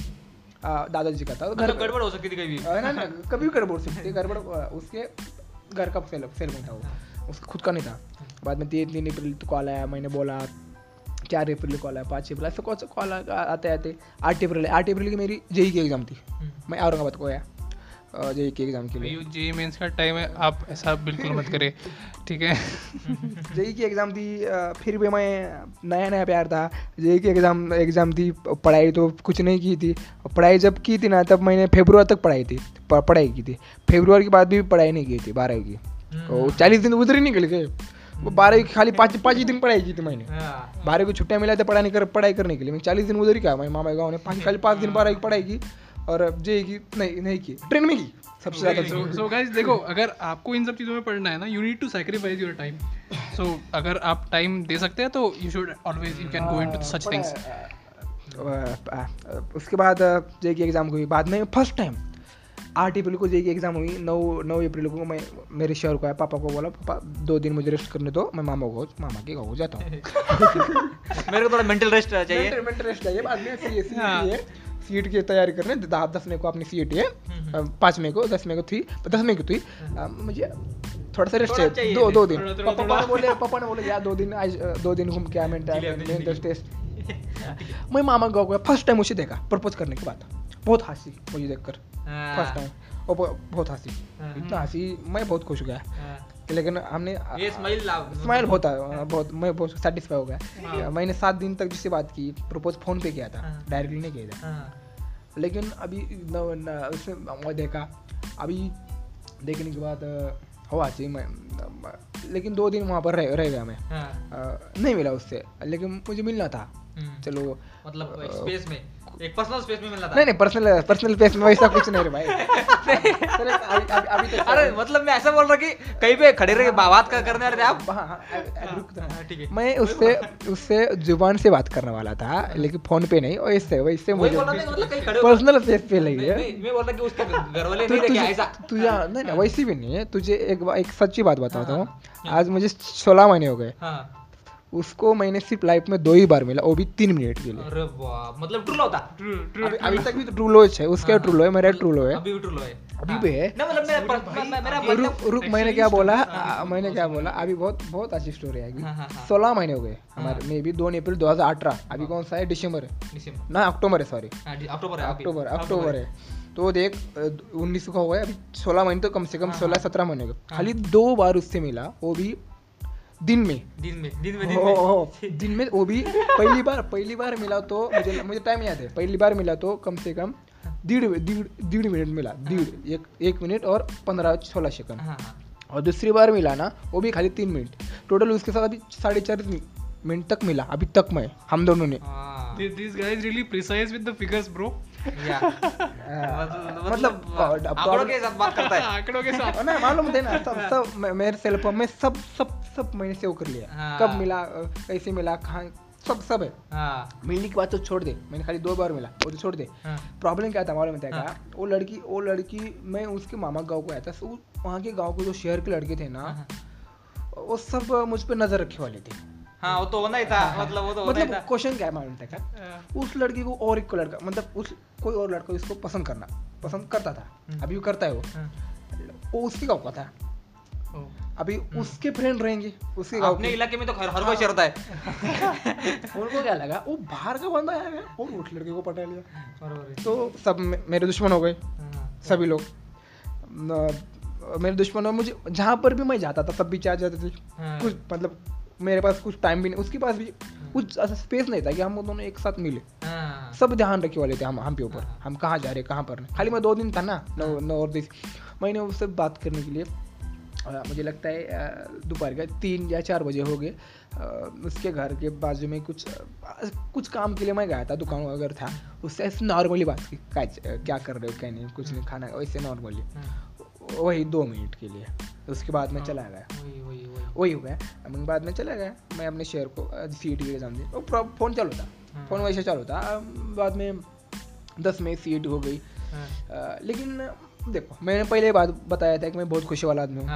दादाजी का था। तो मतलब गड़बड़ हो सकती थी कभी भी। ना ना कभी भी गड़बड़ हो सकती थी। गड़बड़ उसके घर का सेल सेलफोन था वो। उसका खुद का नहीं था। बाद में तीन तीन अप्रैल कॉल आया मैंने बोला चार अप्रैल कॉल आया पाँच अप्रैल ऐसे कौन सा कॉल आते आते आठ अप्रैल आठ अप्रैल की मेरी जेई की एग्ज़ाम थी। हम्म, मैं औरंगाबाद को गया जेई के एग्ज़ाम के लिए। जे मेंस का टाइम है आप ऐसा बिल्कुल मत करें ठीक है? जेई की एग्ज़ाम थी फिर भी मैं नया नया प्यार था। जेई की एग्ज़ाम एग्ज़ाम थी पढ़ाई तो कुछ नहीं की थी। पढ़ाई जब की थी ना तब मैंने फेब्रुआरी तक पढ़ाई थी पढ़ाई की थी। फेब्रुआरी के बाद भी पढ़ाई नहीं की थी बारहवीं की। तो चालीस दिन उधर ही निकल गए। वो बारहवीं की खाली पाँच पाँच ही दिन पढ़ाई की थी मैंने। बारह बारहवीं को छुट्टियाँ मिला था पढ़ाई कर पढ़ाई करने के लिए। मैं चालीस दिन उधर ही क्या मैं मामा के गाँव ने पाँच खाली पाँच दिन बारहवीं की पढ़ाई की। और जे की नहीं नहीं की ट्रेन में की सबसे ज़्यादा सो सो गाइस देखो अगर आपको इन सब चीज़ों में पढ़ना है ना you need to sacrifice your time so अगर आप टाइम दे सकते हैं तो you should always you can go into such things उसके बाद जे की एग्ज़ाम हुई बाद में फ़र्स्ट टाइम आठ अप्रैल को जे की एग्ज़ाम हुई नौ नौ अप्रैल को मैं मेरे शहर को आया पापा को बोला पापा दो दिन मुझे रेस्ट करने दो मैं मामा को मामा के गाँव जाता हूँ. मेरे को थोड़ा मेंटल रेस्ट चाहिए। मेंटल मेंटल रेस्ट चाहिए बाद में सी हाँ। है सीट की तैयारी कर करने दस दस मई को अपनी सीट है। अ, पाँच मई को दस मई को थी दस मई को थी। मुझे थोड़ा सा रेस्ट चाहिए। दो दो दिन। पापा। पापा बोले पापा ने बोले यार दो दिन आज दो दिन घूम के आ मैं मामा गाँव गया फ़र्स्ट टाइम उसे देखा प्रपोज करने के बाद। बहुत हँसी मुझे देखकर। हाँ, फ़र्स्ट टाइम और बहुत हँसी। हाँ। इतना हँसी मैं बहुत खुश हो गया। हाँ। लेकिन हमने ये स्माइल स्माइल बहुत आया बहुत मैं बहुत सेटिस्फाई हो हाँ। गया मैंने सात दिन तक जिससे बात की प्रपोज फ़ोन पे किया था हाँ। डायरेक्टली नहीं किया था। हाँ, लेकिन अभी उसमें मैं देखा अभी देखने के बाद हुआ चाहिए मैं लेकिन दो दिन वहाँ पर रह रह गया मैं। हाँ, नहीं मिला उससे लेकिन मुझे मिलना था। हम्म। चलो मतलब स्पेस में। एक पर्सनल स्पेस में मिलना था। नहीं नहीं पर्सनल पर्सनल स्पेस में वैसा कुछ नहीं रे भाई। अभी अभी अभी तो अरे मतलब मैं ऐसा बोल रहा कि कहीं पे खड़े रह बात कर करने थे आप? हाँ, हाँ, तो। हाँ, ठीक है। मैं उससे उससे ज़ुबान से बात करने वाला था लेकिन फ़ोन पे नहीं वैसे वैसे मुझे रहा मतलब पर्सनल स्पेस पे लगी है। नहीं, मैं बोल रहा कि उसके घर वाले नहीं ऐसा? तुझे नहीं नहीं वैसी भी नहीं है। तुझे एक एक सच्ची बात बताता हूँ। आज मुझे सोलह महीने हो गए। हाँ। उसको मैंने सिर्फ़ लाइफ में दो ही बार मिला वो भी तीन मिनट के लिए। अरे वाह मतलब ट्रू होता ट्रू ट्रू अभी अभी तक भी तो ट्रू लो है उसका हाँ, ट्रू लो है मेरा ट्रू लो है। अभी भी ट्रू है। अभी भी है। ना मतलब मेरा मेरा रुक मतलब रुक मैंने क्या बोला? मैंने क्या बोला? अभी बहुत बहुत अच्छी स्टोरी है हाँ, हाँ, हाँ। सोलह महीने हो गए हमारे मे भी दोन अप्रैल दो हज़ार अठारह। अभी कौन सा है? दिसंबर है। दिसंबर। ना अक्टूबर है सॉरी हाँ, अक्टूबर है अक्टूबर अक्टूबर। है। तो देख उन्नीस को हो गया अभी सोलह महीने तो कम से कम हाँ, सोलह हाँ। सत्रह महीने हो हाँ। खाली दो बार उससे मिला वो भी दिन में। दिन में दिन में दिन हो, में। हो, दिन में वो भी पहली बार पहली बार मिला तो मुझे मुझे टाइम याद है। पहली बार मिला तो कम से कम डेढ़ डेढ़ डेढ़ मिनट मिला। डेढ़ एक एक मिनट और पंद्रह सोलह सेकंड। हाँ हाँ। और दूसरी बार मिला ना वो भी खाली तीन मिनट। टोटल उसके साथ अभी साढ़े चार मिनट तक मिला अभी तक मैं हम दोनों ने। हाँ। This guys really precise with the figures bro या। मतलब मतलब आंकड़ों के साथ बात करता है। आंकड़ों के साथ। ना मालूम थे ना सब सब मेरे सेल फ़ोन में सब सब सब मैंने सेव कर लिया। हाँ। कब मिला कैसे मिला कहाँ सब सब है। हाँ। मिलने के बाद तो छोड़ दे। मैंने खाली दो बार मिला वो तो छोड़ दे। हाँ। प्रॉब्लम क्या था मालूम है हाँ। क्या वो लड़की वो लड़की मैं उसके मामा गाँव को आया था। so वहाँ के गाँव के जो शहर के लड़के थे ना हाँ। वो सब मुझ पे नज़र रखे वाले थे। हाँ वो तो होना ही था मतलब वो तो मतलब क्वेश्चन क्या है मालूम था क्या? उस लड़की को और एक लड़का मतलब उस कोई और लड़का उसको पसंद करना पसंद करता था हम्म। अभी वो करता है वो। हाँ। वो उसके गाँव का था। अभी उसके फ्रेंड रहेंगे उसके गाँव अपने इलाके में तो हर हर कोई होता है। उनको क्या लगा वो बाहर का बंदा आया और उस लड़के को पटा लिया। तो सब मेरे दुश्मन हो गए हाँ। सभी लोग। मेरे दुश्मन मुझे जहाँ पर भी मैं जाता था सब भी चार जाते थे हाँ। कुछ मतलब मेरे पास कुछ टाइम भी नहीं उसके पास भी कुछ ऐसा स्पेस नहीं था कि हम दोनों एक साथ मिले। हाँ। सब ध्यान रखे वाले थे हम हम पे ऊपर। हाँ। हम कहाँ जा रहे कहाँ पर खाली मैं दो दिन था ना नौ नौ और दस। मैंने उससे बात करने के लिए मुझे लगता है दोपहर का तीन या चार बजे हो गए। उसके घर के बाजू में कुछ कुछ काम के लिए मैं गया था दुकान वगैरह था उससे ऐसे नॉर्मली बात की क्या क्या कर रहे हो? क्या नहीं? कुछ नहीं खाना वैसे नॉर्मली हाँ। वही दो मिनट के लिए। उसके बाद मैं हाँ। चला गया। वही हो गया। मैं बाद में चला गया। मैं अपने शेयर को सी टी एग्ज़ाम दी। वो फ़ोन चालू था। हाँ। फ़ोन वैसे चालू था। बाद में दस में सी हो गई। हाँ। लेकिन देखो मैंने पहले बात बताया था कि मैं बहुत खुशी वाला आदमी हूँ।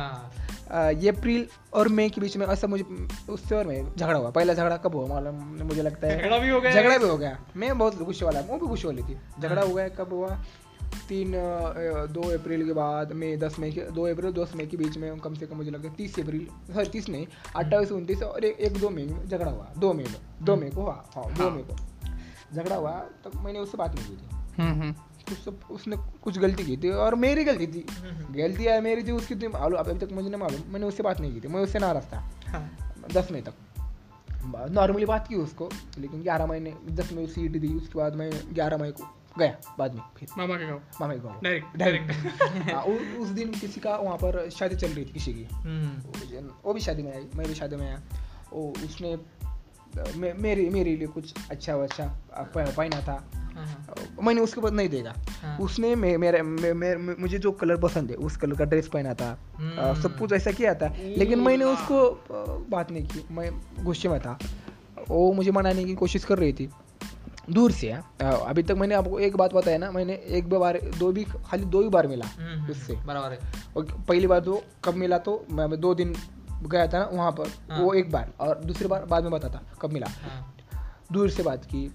ये अप्रैल और मई के बीच में ऐसा मुझे उससे और मैं झगड़ा हुआ। पहला झगड़ा कब हुआ मालूम मुझे लगता है। झगड़ा भी हो गया। झगड़ा भी हो गया। मैं बहुत खुशी वाला हूँ वो भी खुशी वाली थी। झगड़ा हुआ है कब हुआ? तीन दो अप्रैल के बाद मई दस मई के दो अप्रैल दस मई के बीच में कम से कम मुझे लगता है तीस अप्रैल सॉरी तीस नहीं अट्ठाईस उनतीस और एक, एक दो मई में झगड़ा हुआ दो मई में दो मई को हुआ हाँ दो मई को झगड़ा हुआ तब मैंने उससे बात नहीं की थी। हम्म हम्म। कुछ तो उसने कुछ गलती की थी और मेरी गलती थी। हम्म, गलती है मेरी थी उसकी थी मालूम अभी तक मुझे नहीं मालूम मैंने उससे बात नहीं की थी मैं उससे नाराज़ था। हाँ, दस मई तक। नॉर्मली बात की उसको लेकिन ग्यारह महीने दस मई सीट दी उसके बाद मैं ग्यारह मई को गया बाद में फिर। मामा के गाँव। मामा के गाँव। डायरेक्ट डायरेक्ट उस दिन किसी का वहाँ पर शादी चल रही थी किसी की। हम्म, वो भी शादी में आई मैं भी शादी में आया। वो उसने मे, मेरे मेरे लिए कुछ अच्छा अच्छा पहना था। हाँ, हाँ, मैंने उसके बाद नहीं देखा। हाँ। उसने मे, मेरे मे, मुझे जो कलर पसंद है उस कलर का ड्रेस पहना था। अ, सब कुछ ऐसा किया था। लेकिन मैंने उसको बात नहीं की मैं गुस्से में था। वो मुझे मनाने की कोशिश कर रही थी। दूर से है। अभी तक मैंने आपको एक बात बताया ना मैंने एक बार दो भी खाली दो ही बार मिला हम्म, हम्म, उससे। बराबर है। और पहली बार तो कब मिला तो मैं दो दिन गया था ना वहाँ पर हाँ। वो एक बार और दूसरी बार बाद में बताता कब मिला। हाँ, दूर से बात की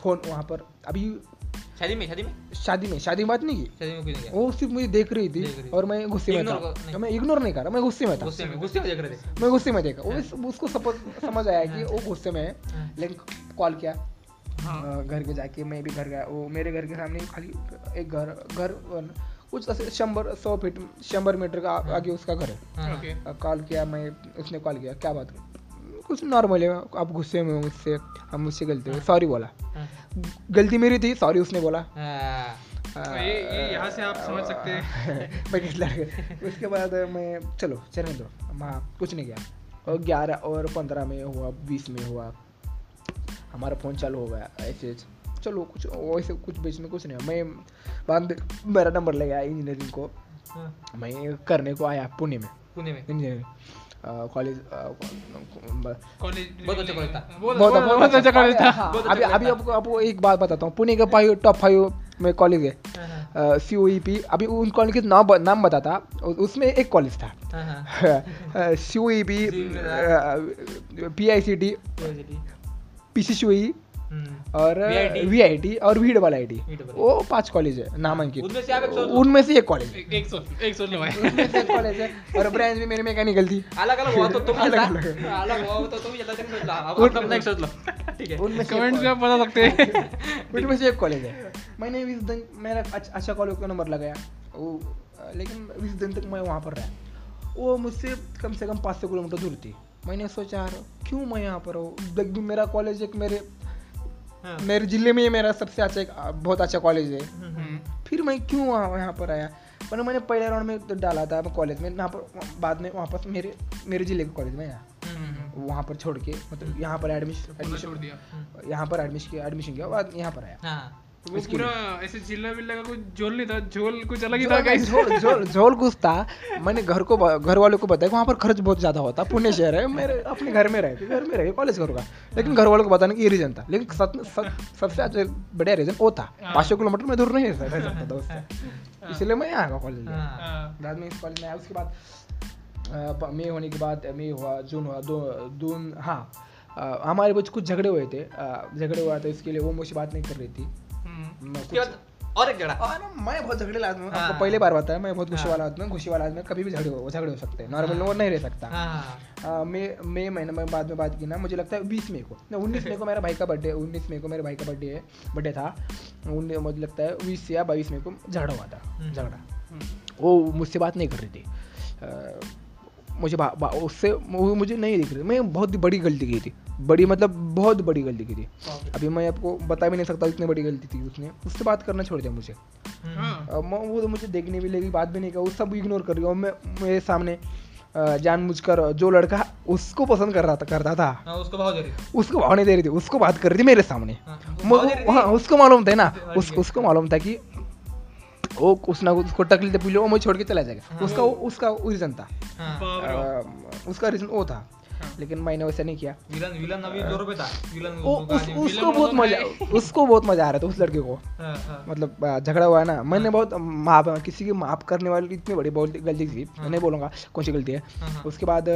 फ़ोन वहाँ पर अभी शादी में शादी में? शादी में शादी में बात नहीं की। शादी में कुछ वो सिर्फ़ मुझे देख रही थी देख रही और मैं गुस्से में था। नहीं। मैं इग्नोर नहीं कर रहा मैं गुस्से में था। गुस्से में गुस्से में देख रहे थे। मैं गुस्से में देखा उसको समझ आया कि वो गुस्से में है। हाँ। लेकिन कॉल किया। हाँ। घर के जाके मैं भी घर गया वो मेरे घर के सामने खाली एक घर घर कुछ ऐसे शंबर सौ फीट शंबर मीटर का आगे उसका घर है। हाँ, ओके। कॉल किया मैं उसने कॉल किया क्या बात कुछ नॉर्मल है आप गुस्से में हो मुझसे हम मुझसे गलती हुई सॉरी बोला। हाँ, गलती मेरी थी सॉरी उसने बोला। हाँ, तो ये ये यहाँ से आप समझ सकते हैं। मैं किस लड़के उसके बाद मैं चलो चलने दो हाँ कुछ नहीं किया। और ग्यारह और पंद्रह में हुआ बीस में हुआ। हमारा फ़ोन चालू हो गया। ऐसे चलो कुछ वैसे कुछ बीच में कुछ नहीं मैं बाद मेरा नंबर ले गया इंजीनियरिंग को। हाँ, मैं करने को आया पुणे में। पुणे में? इंजीनियरिंग कॉलेज कॉलेज बहुत अच्छा कॉलेज था। बहुत बहुत बहुत अच्छा कॉलेज था। हाँ, बहुत अच्छा अभी अभी आपको आपको एक बात बताता हूँ। पुणे का फाइव टॉप फाइव में कॉलेज है। सी ओ ई पी अभी उन कॉलेज के नाम नाम बताता। उसमें एक कॉलेज था। C O E P P I C T university, P C C E hmm, और वी आई टी और वीड वाला आई टी वो पाँच कॉलेज है नामांकित। उनमें से एक सोच लो। उनमें से एक कॉलेज एक एक से है और ब्रांच भी मेरी मैकेनिकल थी। अलग अलग हुआ तो तुम अलग अलग। अलग हुआ तो तुम ठीक है। उनमें एक कमेंट्स में बता सकते हैं। उनमें से एक कॉलेज है। मैंने बीस दिन मेरा अच्छा अच्छा कॉलेज का नंबर लगाया वो लेकिन बीस दिन तक मैं वहाँ पर रहा। वो मुझसे कम से कम पाँच सौ किलोमीटर दूर थी। मैंने सोचा यार क्यों मैं यहाँ पर हूँ? भी मेरा कॉलेज एक मेरे हाँ, मेरे ज़िले में ही मेरा सबसे अच्छा एक बहुत अच्छा कॉलेज है। हम्म, हम्म, फिर मैं क्यों वहाँ यहाँ पर आया? पर मैंने पहले राउंड में तो डाला था कॉलेज में। यहाँ पर बाद में वापस मेरे मेरे ज़िले के कॉलेज में आया। हम्म, वहाँ पर छोड़ के मतलब यहाँ पर एडमिशन एडमिशन यहाँ पर एडमिशन किया एडमिशन किया बाद यहाँ पर आया। हाँ, वो पूरा ऐसे चिल्ला विल्ला का कुछ झोल नहीं था झोल कुछ अलग ही था गाइस झोल झोल झोल कुछ था। मैंने घर को घर वालों को बताया वहाँ पर खर्च बहुत ज़्यादा होता पुणे शहर है मेरे अपने घर में रहे घर में रहे कॉलेज करूँगा। लेकिन घर वालों को बताने की ये रीजन था। लेकिन सबसे अच्छा बढ़िया रीजन वो था। हाँ। पाँच सौ किलोमीटर में दूर नहीं रह सकता था उससे इसलिए मैं यहाँ का कॉलेज हाँ, हाँ, बाद में इस कॉलेज में आया उसके बाद मई होने के बाद मई हुआ जून हुआ दो जून हाँ। हमारे कुछ कुछ झगड़े हुए थे। झगड़े हुआ था इसके लिए वो मुझसे बात नहीं कर रही थी। उसके बाद और एक जगह हाँ ना, मैं बहुत झगड़े आदमी हूँ। हाँ। आपको पहले बार बताया मैं बहुत गुस्से हाँ। वाला आदमी हूँ गुस्से वाला आदमी कभी भी झगड़े हो झगड़े हो सकते हैं। नॉर्मल हाँ। लोग नहीं रह सकता। हाँ, हाँ, हाँ, मई मई महीने में बाद में बात की ना मुझे लगता है बीस मई को। ना उन्नीस मई को मेरा भाई का बर्थडे उन्नीस मई को मेरे भाई का बर्थडे है बर्थडे था। उन्नीस मुझे लगता है बीस या बाईस मई को झगड़ा हुआ था हम्म। झगड़ा। हम्म, वो मुझसे बात नहीं कर रही थी। मुझे उससे मुझे नहीं दिख रही मैं बहुत बड़ी गलती की थी। बड़ी मतलब बहुत बड़ी गलती की थी। अभी मैं आपको बता भी नहीं सकता इतनी बड़ी गलती थी उसने। उससे बात करना छोड़ दिया मुझे। हम्म, हाँ, मैं- वो तो मुझे देखने भी लगी बात भी नहीं किया वो सब इग्नोर कर रही हूँ। मैं मेरे सामने अ, जानबूझकर जो लड़का उसको पसंद कर रहा था करता था। हाँ, उसको भाव दे रही उसको भाव नहीं दे रही थी उसको बात कर रही थी मेरे सामने। हाँ, थी? हाँ उसको मालूम था ना उस, उसको मालूम था कि वो कुछ ना कुछ उसको टकली ते वो मुझे छोड़ के चला जाएगा। हाँ। उसका उसका रीजन था। उसका रीजन वो था। लेकिन मैंने वैसा नहीं किया। विलन विलन अभी दो रुपए था। विलन उस, उसको बहुत मतलब मज़ा उसको बहुत मज़ा आ रहा था उस लड़के को। हाँ, हाँ, मतलब झगड़ा हुआ है ना। मैंने बहुत माफ़ किसी की माफ़ करने वाली इतनी बड़ी गलती थी। मैं नहीं बोलूँगा कौन सी गलती है। हाँ, हाँ, उसके बाद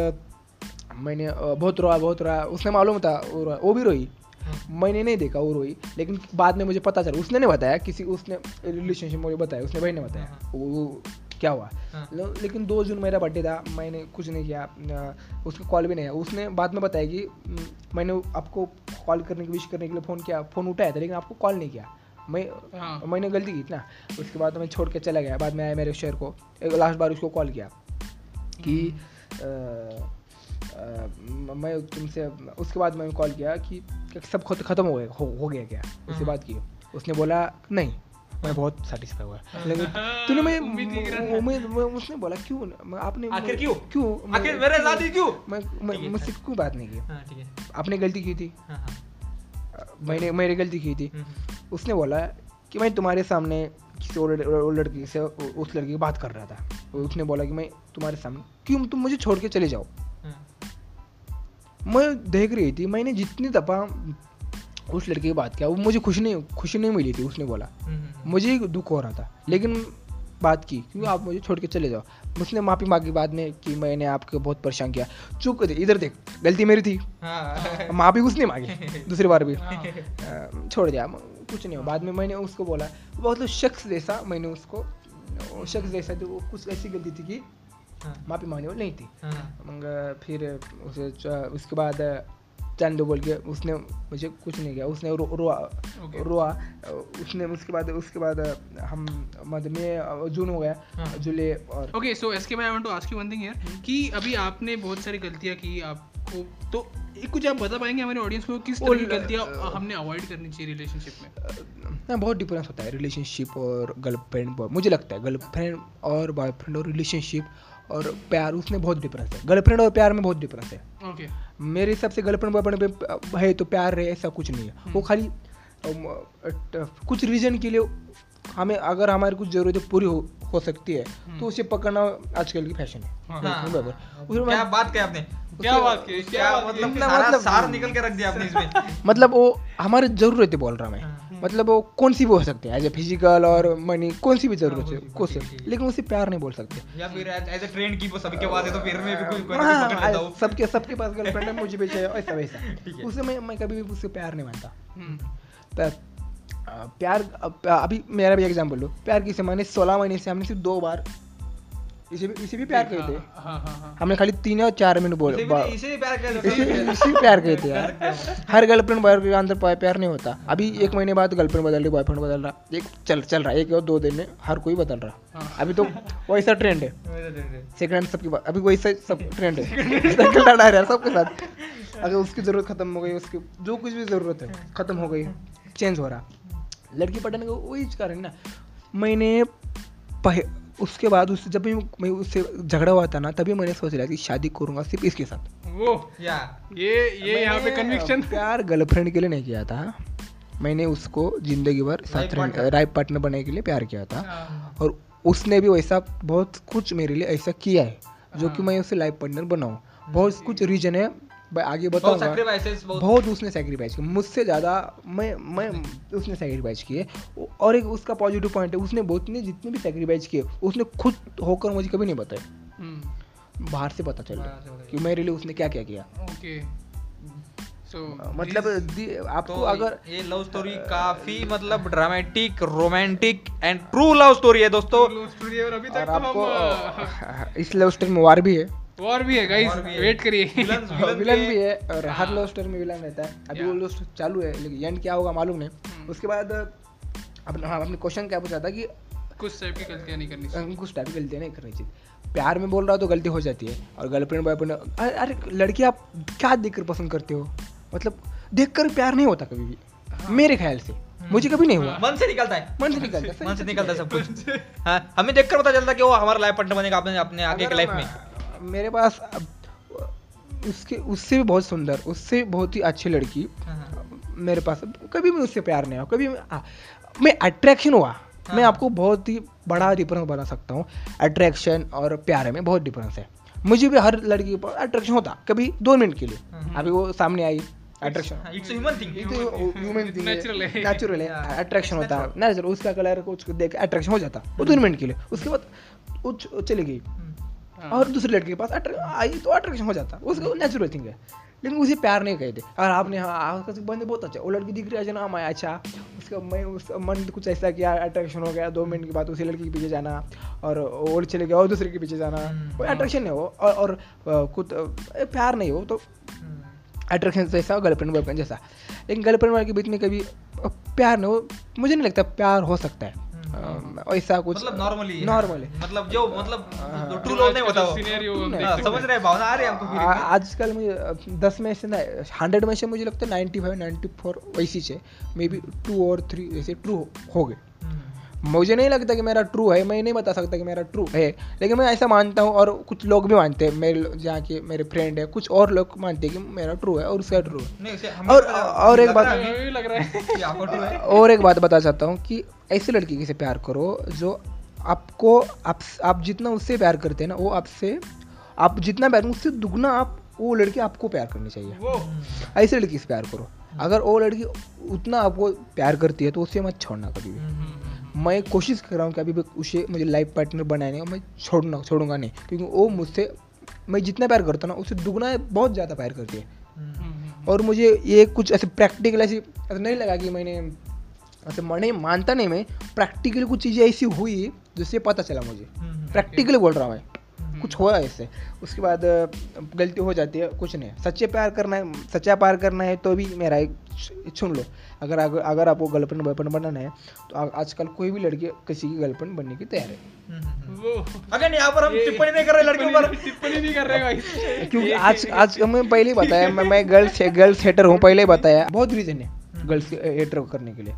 मैंने बहुत रोया बहुत रोया। उसने मालूम था वो भी रोई। हाँ, मैंने नहीं देखा वो रोई। लेकिन बाद में मुझे पता चला। उसने नहीं बताया किसी उसने रिलेशनशिप मुझे बताया उसने भाई ने बताया। हाँ। वो क्या हुआ हाँ। लेकिन दो जून मेरा बर्थडे था मैंने कुछ नहीं किया उसको कॉल भी नहीं आया उसने बाद में बताया कि "हम्म, मैंने आपको कॉल करने की विश करने के लिए फ़ोन किया फ़ोन उठाया था लेकिन आपको कॉल नहीं किया मैं हाँ। मैंने गलती की थी ना उसके बाद मैं छोड़ के चला गया बाद में आया मेरे शेयर को एक लास्ट बार उसको कॉल किया कि हम्म। अ, अ, मैं तुमसे उसके बाद मैंने कॉल किया कि सब खुद खत्म हो गया हो, हो गया क्या उससे हाँ। बात की उसने बोला नहीं मैं बहुत सेटिस्फाई हुआ। लेकिन तूने मैं, उम्मीद उसने बोला क्यों आपने आखिर क्यों? क्यों आखिर मेरे साथ ही क्यों? मैं है, मुझसे क्यों बात नहीं की? हाँ ठीक है। आपने गलती की थी। हाँ हाँ। मैंने मैंने गलती की थी। हम्म, उसने बोला कि मैं तुम्हारे सामने किसी और लड़की से उस लड़की की बात कर रहा था। उसने बोला कि मैं तुम्हारे सामने क्यों तुम मुझे छोड़ के चले जाओ? हाँ, मैं देख रही थी मैंने जितनी दफ़ा उस लड़की की बात किया। वो मुझे खुशी नहीं खुशी नहीं मिली थी उसने बोला। हम्म, हम्म, मुझे दुख हो रहा था लेकिन बात की क्योंकि आप मुझे छोड़ के चले जाओ। उसने माफ़ी मांगी बाद में कि मैंने आपको बहुत परेशान किया। चुप दे इधर देख गलती मेरी थी। हाँ। माफ़ी उसने मांगी दूसरी बार भी। हाँ। छोड़ दिया कुछ नहीं हो बाद में मैंने उसको बोला बहुत मतलब शख्स जैसा मैंने उसको शख्स जैसा जो वो कुछ ऐसी गलती थी कि हाँ, माफ़ी मांगने वाली नहीं थी। हाँ, मगर फिर उसे उसके बाद चंद दो बोल के उसने मुझे कुछ नहीं किया उसने रो, रोआ Okay. रोआ उसने उसके बाद उसके बाद हम मद में जून हो गया हाँ। जुलाई और ओके सो एस के मैं want to ask you one thing here कि अभी आपने बहुत सारी गलतियाँ की आपको तो एक कुछ आप बता पाएँगे हमारे ऑडियंस को किस तरह की गलतियाँ हमने अवॉइड करनी चाहिए रिलेशनशिप में ना बहुत डिफरेंस होता है रिलेशनशिप और गर्लफ्रेंड मुझे लगता है गर्लफ्रेंड और बॉयफ्रेंड और रिलेशनशिप और प्यार उसमें बहुत डिफरेंस है। गर्लफ्रेंड और प्यार में बहुत डिफरेंस है। ओके मेरे हिसाब से गर्लफ्रेंड बॉयफ्रेंड पे है तो प्यार है ऐसा कुछ नहीं है। वो खाली कुछ रीजन के लिए हमें अगर हमारी कुछ ज़रूरतें पूरी हो, हो सकती है तो उसे पकड़ना आजकल की फ़ैशन है। हाँ। गर्लफ्रेंड बॉयफ्रेंड क्या बात क्या आपने? क्या बात की क्या मतलब सारा मतलब- सार निकल के रख दिया आपने इसमें? मतलब वो हमारी ज़रूरतें बोल रहा मैं। हाँ। मतलब वो कौन सी भी हो सकती है एज ए फ़िज़िकल और मनी कौन सी भी हाँ, ज़रूरत है कुछ। लेकिन उसे प्यार नहीं बोल सकते। या फिर एज ए ट्रेंड की वो पास है तो फिर में भी कोई हाँ, हो। सबके सबके पास गर्लफ्रेंड है मुझे भी चाहिए ऐसा वैसा। ठीक उसे मैं मैं कभी भी उससे प्यार नहीं मानता। हम्म, प्यार अभी मेरा भी एग्ज़ाम्पल लो। प्यार किसे मैंने सोलह महीने से हमने सिर्फ़ दो बार इसे भी इसे भी प्यार कहे थे हाँ। हाँ हाँ हमने खाली तीन या चार मिनट बोले। इसे भी- प्यार किया जाता इसे है इसे भी प्यार कहते हैं यार। हर गर्लफ्रेंड बॉय के अंदर प्यार नहीं होता। अभी एक महीने बाद गर्लफ्रेंड बदल रही बॉयफ्रेंड बदल रहा। एक चल चल रहा है एक और दो दिन में हर कोई बदल रहा। हाँ। अभी तो वैसा ट्रेंड है। हाँ, सेकंड हैंड सबकी अभी वैसा सब ट्रेंड है। लड़ा रहा सबके साथ। अगर उसकी ज़रूरत खत्म हो गई उसकी जो कुछ भी ज़रूरत है खत्म हो गई चेंज हो रहा। लड़की पटने का वही कारण ना। मैंने उसके बाद उससे जब भी मैं उससे झगड़ा हुआ था ना तभी मैंने सोच लिया कि शादी करूँगा सिर्फ़ इसके साथ। वो या ये ये यहाँ पे कन्विक्शन प्यार गर्लफ्रेंड के लिए नहीं किया था। मैंने उसको ज़िंदगी भर साथ राइट पार्टनर बनने के लिए प्यार किया था। हाँ, और उसने भी वैसा बहुत कुछ मेरे लिए ऐसा किया है जो कि हाँ। मैं उसे लाइफ पार्टनर बनाऊँ। बहुत कुछ रीजन है आगे बहुत बताऊँगा। बहुत बहुत उसने सेक्रीफाइस किया मुझसे ज़्यादा मैं मैं उसने सेक्रीफाइस किए। और एक उसका पॉजिटिव पॉइंट है उसने बहुत ने जितने भी सेक्रीफाइस किए उसने खुद होकर मुझे कभी नहीं बताया। हम्म, बाहर से पता चल रहा कि मेरे लिए उसने क्या क्या किया। ओके। सो मतलब आपको तो अगर ये लव स्टोरी काफ़ी मतलब dramatic romantic and true love story है दोस्तों। लव स्टोरी और अभी और तक तो आपको हम इस लव स्टोरी में वार भी है। वॉर भी है गाइस और वेट करिए. विलन भी है और हर हाँ। लव स्टोरी में विलन रहता है. अभी वो. लव चालू है लेकिन एंड क्या होगा मालूम नहीं. हम्म। उसके बाद अपना हाँ अपने क्वेश्चन क्या पूछा था कि कुछ टाइप की गलतियाँ नहीं करनी चाहिए. कुछ टाइप की गलतियाँ नहीं करनी चाहिए. प्यार में बोल रहा हो तो गलती हो जाती है. और गर्लफ्रेंड बॉयफ्रेंड अरे अरे लड़की आप क्या देखकर पसंद करते हो? मतलब देखकर प्यार नहीं होता कभी भी. मेरे ख्याल से. मुझे कभी नहीं हुआ. मन से निकलता है. मन से निकलता है. मन से निकलता है सब कुछ. हाँ हमें देखकर पता चलता है कि वो हमारा लाइफ पार्टनर बनेगा अपने अपने आगे की लाइफ में. मेरे पास अब, उसके उससे भी बहुत सुंदर उससे बहुत ही अच्छी लड़की। हाँ, मेरे पास कभी भी उससे प्यार नहीं हुआ कभी हाँ, मैं अट्रैक्शन हुआ। मैं हाँ। आपको बहुत ही बड़ा डिफरेंस बता सकता हूँ। अट्रैक्शन और प्यार में बहुत डिफरेंस है। मुझे भी हर लड़की पर अट्रैक्शन होता कभी दो मिनट के लिए। हम्म। अभी वो सामने आई attraction it's human thing human thing है। नेचुरल है. अट्रैक्शन होता। है नेचुरल उसका कलर कुछ देख अट्रैक्शन हो जाता। वो दो मिनट के लिए उसके बाद वो चली गई। हाँ। और दूसरे लड़के के पास आई तो अट्रैक्शन हो जाता। उसका नेचुरल थिंग है। लेकिन उसे प्यार नहीं कहते और आपने हाँ उसका बंदे बहुत अच्छा वो लड़की दिख रही है ना मैं अच्छा। उसका मैं उसका मन कुछ ऐसा किया अट्रैक्शन हो गया दो मिनट के बाद उसी लड़की के पीछे जाना। और और चले गया और दूसरे के पीछे जाना। हम्म, कोई अट्रैक्शन नहीं हो और और अ, प्यार नहीं हो तो हम्म। अट्रैक्शन जैसा गर्लफ्रेंड बॉयफ्रेंड जैसा। लेकिन गर्लफ्रेंड वाले के बीच में कभी प्यार नहीं हो मुझे नहीं लगता प्यार हो सकता है। ऐसा कुछ मतलब नॉर्मली नॉर्मली मतलब जो मतलब हाँ। ट्रू लव नहीं होता वो सिनेरियो हम हाँ, देख सकते समझ रहे भावना आ रही है हमको आजकल मुझे दस में से ना हंड्रेड में से मुझे लगता है नाइन्टी फाइव नाइन्टी फोर वैसी से मे बी टू और थ्री ऐसे ट्रू हो गए। मुझे नहीं लगता कि मेरा ट्रू है मैं नहीं बता सकता कि मेरा ट्रू है लेकिन मैं ऐसा मानता हूँ और कुछ लोग भी मानते हैं मेरे जहाँ के मेरे फ्रेंड है कुछ और लोग मानते हैं कि मेरा ट्रू है और उसका ट्रू है। और- और एक बात- और एक बात बता चाहता हूँ कि ऐसी लड़की से प्यार करो जो आपको आप आप जितना उससे प्यार करते हैं ना वो आपसे आप जितना प्यार उससे दुगना आप वो लड़की आपको प्यार करनी चाहिए। ऐसी लड़की से प्यार करो। अगर वो लड़की उतना आपको प्यार करती है तो उससे मत छोड़ना कभी भी। हम्म। मैं कोशिश कर रहा हूँ कि अभी उसे मुझे लाइफ पार्टनर बनाने का मैं छोड़ना छोड़ूँगा नहीं। क्योंकि वो मुझसे मैं जितना प्यार करता ना उससे दुगना बहुत ज़्यादा प्यार करती है। हम्म। और मुझे ये कुछ ऐसे प्रैक्टिकल ऐसी ऐसा नहीं लगा कि मैंने ऐसे मैं नहीं मानता नहीं मैं प्रैक्टिकल कुछ चीज़ें ऐसी हुई जिससे पता चला मुझे। हम्म। प्रैक्टिकली बोल रहा हूँ मैं। हम्म। कुछ हुआ इससे। उसके बाद गलती हो जाती है कुछ नहीं। सच्चे प्यार करना है सच्चा प्यार करना है तो भी मेरा एक सुन लो। अगर अगर, अगर आपको गर्लफ्रेंड बॉयफ्रेंड बनाना है तो आजकल कोई भी लड़की किसी की गर्लफ्रेंड बनने की तैयार है। अगर यहाँ पर हम टिप्पणी नहीं कर रहे लड़कियों पर। टिप्पणी- नहीं कर रहे भाई। क्योंकि आज आज हमें पहले ही बताया मैं मैं गर्ल्स गर्ल्स हेटर हूँ पहले ही बताया बहुत रीजन है गर्ल्स हेटर करने के लिए।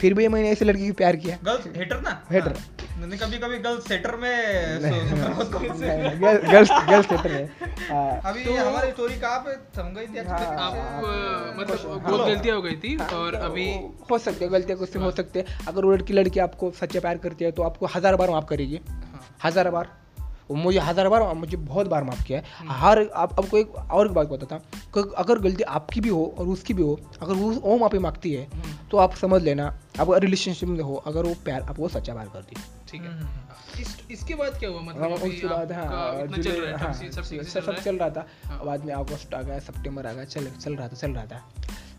फिर भी मैंने ऐसी लड़की की प्यार किया। गर्ल्स हेटर ना? Hater. नहीं कभी कभी गर्ल्स सेटर में हेटर है। हाँ, अभी तो- हमारी स्टोरी कहाँ पे? थम गई थी हाँ, आप हाँ, मतलब हाँ, बहुत हाँ। हो गई थी और हाँ, अभी हो सकते हैं गलतियाँ कुछ हो। सकते हैं। अगर वो लड़की लड़की आपको सच्चा प्यार करती है तो आपको हज़ार बार माफ़ करेगी। हाँ, हज़ार बार। मुझे हज़ार बार मुझे बहुत बार माफ़ किया हम्म। है। हर आप आपको एक और एक बात बताता हूँ। कि अगर गलती आपकी भी हो और उसकी भी हो अगर वो वो माफ़ी मांगती है हम्म, तो आप समझ लेना आप रिलेशनशिप में हो अगर वो प्यार आपको सच्चा प्यार करती है ठीक है? हम्म। इस, इसके बाद क्या हुआ? हाँ, मतलब उसके बाद हाँ आपका चल रहा हाँ, सब सब सब चल रहा सब चल रहा था। हाँ। बाद में अगस्त आ गया सितंबर आ गया चल चल रहा था चल रहा था।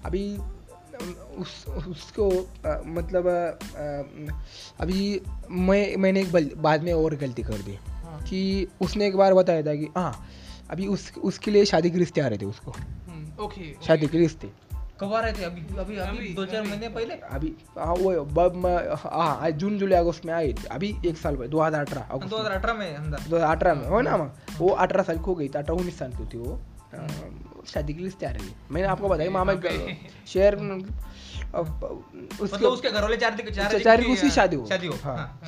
अभी उस उसको अ, मतलब अ, अभी मैं मैंने एक बाद में और गलती कर दी। हाँ, कि उसने एक बार बताया था कि हाँ अभी उस उसके लिए शादी के रिश्ते आ रहे थे उसको। हम्म, ओके ओके। शादी के रिश्ते। कब आ रहे थे? अभी अभी अभी दो चार महीने पहले? अभी हाँ वो बब हाँ जून जुलाई अगस्त में आए थे। अभी एक साल बाद दो हज़ार अठारह दो हज़ार अठारह में अंदर। दो हज़ार अठारह में हो ना माँ? वो अठारह साल की हो गई थी अठारह उन्नीस साल की थी वो। शादी के लिए तैयार है मैंने आपको बताया मामा ओके। शेयर मतलब उसके घर वाले चार चार चार उसकी शादी हो शादी हो। हाँ।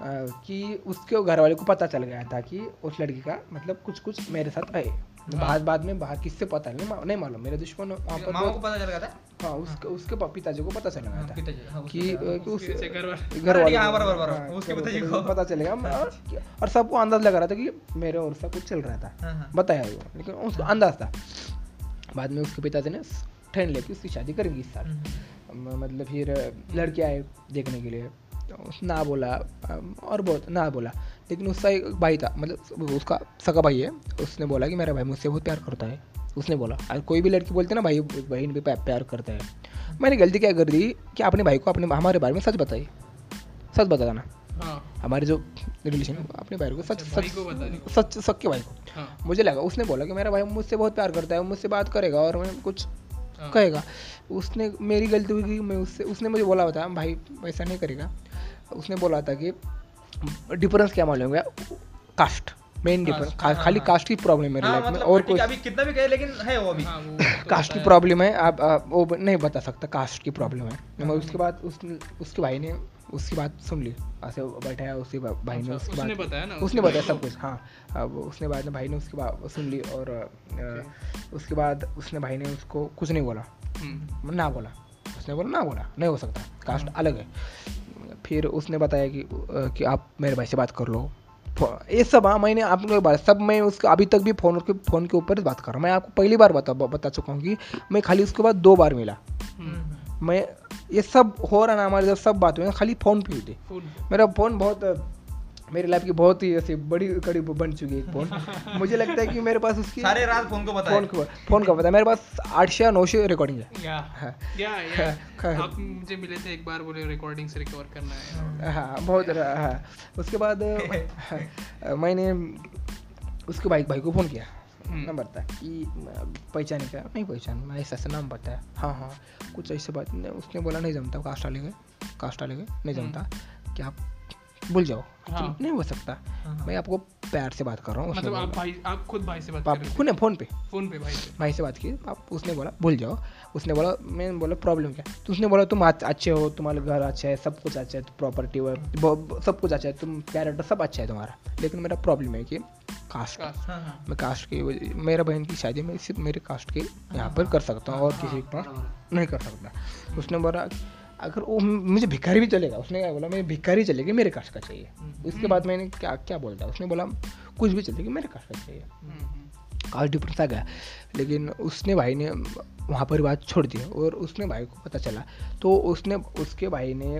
हाँ, कि उसके घर वाले को पता चल गया था कि उस लड़की का मतलब कुछ कुछ मेरे साथ है। बाद बाद में बाहर किससे पता नहीं मा- नहीं मालूम। मेरे दुश्मन मामा को पता चल गया था? हाँ उसके उसके पिताजी को पता चल गया हाँ, था हाँ, उसके कि घर- उसके वाले- हाँ, हाँ, उसके पिताजी को- पता चलेगा और और सबको अंदाज लगा रहा था कि मेरे और उसका कुछ चल रहा था। हाँ, हाँ। बताया वो लेकिन उसको अंदाज था। बाद में उसके पिताजी ने ठंड लेके उसकी शादी करेंगी इस साल। हम्म। मतलब फिर लड़के आए देखने के लिए। तो ना बोला और बहुत ना बोला। लेकिन उसका एक भाई था मतलब उसका सगा भाई है। उसने बोला कि मेरा भाई मुझसे बहुत प्यार करता है। उसने बोला और कोई भी लड़की बोलते ना भाई बहन भी प्यार करता है। मैंने गलती क्या कर दी कि अपने भाई को अपने हमारे बारे में सच बताई। सच बताना। हाँ। हमारे जो रिलेशन अपने भाई को सच अच्छा, सच सच सच्चे भाई को। हाँ। मुझे लगा उसने बोला कि मेरा भाई मुझसे बहुत प्यार करता है मुझसे बात करेगा और मैं कुछ हाँ। कहेगा। उसने मेरी गलती हुई कि मैं उससे उसने मुझे बोला होता भाई वैसा नहीं करेगा। उसने बोला था कि डिफरेंस क्या मालूम है? कास्ट मेन डिफरेंस हाँ, खाली हाँ। कास्ट की प्रॉब्लम है मेरे हाँ लाइफ में मतलब और कोई अभी कितना भी कहे लेकिन है वो अभी। हाँ, वो तो कास्ट की प्रॉब्लम है आप, वो नहीं बता सकता कास्ट की प्रॉब्लम है। मैं उसके बाद उस उसके भाई ने उसकी बात सुन ली ऐसे बैठाया उसके भाई ने अच्छा, उसकी बात बताया ना उसने बताया सब कुछ हाँ अब उसने बाद में भाई ने उसकी बात सुन ली और उसके बाद उसने भाई ने उसको कुछ नहीं बोला। ना बोला। उसने बोला ना बोला। नहीं हो सकता। कास्ट अलग है। फिर उसने बताया कि कि आप मेरे भाई से बात कर लो। ये सब हाँ मैंने आप लोग बात सब मैं उसके अभी तक भी फ़ोन के फ़ोन के ऊपर बात कर रहा हूँ। मैं आपको पहली बार बता बता चुका हूँ कि मैं खाली उसके बाद दो बार मिला। हम्म, मैं ये सब हो रहा ना हमारे जब सब बात हुई खाली फ़ोन पे हुई थी। मेरा फ़ोन बहुत मेरी लाइफ की बहुत ही ऐसी बड़ी कड़ी बन चुकी है फ़ोन मुझे लगता है कि मेरे पास उसकी सारे रात फ़ोन को फ़ोन को फ़ोन का पता है मेरे पास आठ या नौ सौ रिकॉर्डिंग है। या हाँ। या या। हाँ। आप मुझे मिले थे एक बार बोले रिकॉर्डिंग से रिकवर करना है। हाँ बहुत हाँ। उसके बाद मैंने उसके भाई भाई को फ़ोन किया। हम्म। नंबर था कि पहचाने का नहीं पहचान मैं ऐसा ऐसा नाम बताया। हाँ हाँ कुछ ऐसे बात नहीं उसने बोला नहीं जमता कास्ट वाले गए कास्ट वाले गए नहीं जमता। कि आप भूल जाओ। हाँ। नहीं हो सकता। हाँ। मैं आपको प्यार से बात कर रहा हूँ मतलब आप भाई आप खुद भाई से बात कर आप रहे खुद फ़ोन पे? फ़ोन पे भाई से। भाई से बात की। आप उसने बोला भूल जाओ। उसने बोला मैंने बोला प्रॉब्लम क्या? तो उसने बोला तुम अच्छे हो तुम्हारा घर अच्छा है सब कुछ अच्छा है प्रॉपर्टी सब कुछ अच्छा है तुम कैरेक्टर सब अच्छा है तुम्हारा। लेकिन मेरा प्रॉब्लम है कि कास्ट हाँ, हाँ। मैं कास्ट की मेरा बहन की शादी में सिर्फ़ मेरे कास्ट के यहाँ पर कर सकता हूँ और किसी का नहीं कर सकता। उसने बोला अगर वो मुझे भिखारी भी चलेगा। उसने क्या बोला मैं भिखारी चलेगी मेरे कास्ट का चाहिए। उसके बाद मैंने क्या क्या बोलता उसने बोला कुछ भी चलेगी मेरे कास्ट का चाहिए। हम्म, हम्म। कास्ट डिफरेंस आ गया। लेकिन उसने भाई ने वहाँ पर बात छोड़ दी और उसने भाई को पता चला। तो उसने उसके भाई ने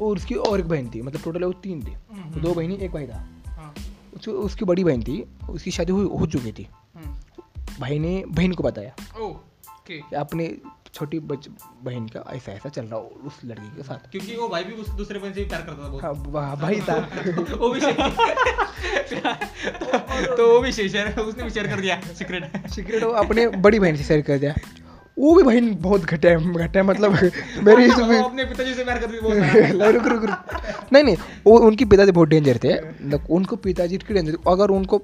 और उसकी और एक बहन थी मतलब टोटल वो तीन थी। हम्म। दो बहनी एक भाई था। हाँ, उसकी उसकी बड़ी बहन थी उसकी शादी हो, हो चुकी थी। हम्म। भाई ने बहन को बताया। अपने छोटी बच बहन का ऐसा ऐसा चल रहा हो उस लड़की के साथ। क्योंकि वो भाई भी उस दूसरे बहन से प्यार करता था बहुत। हाँ भाई था वो भी तो वो भी शेयर उसने भी शेयर कर दिया सीक्रेट सीक्रेट वो अपने बड़ी बहन से शेयर कर दिया। वो भी बहन बहुत घटे घटे मतलब मेरी वो इसमें अपने पिताजी से प्यार करती। रुक रुक रुक। नहीं नहीं वो उनके पिताजी बहुत डेंजर थे। मतलब उनको पिताजी इतने डेंजर अगर उनको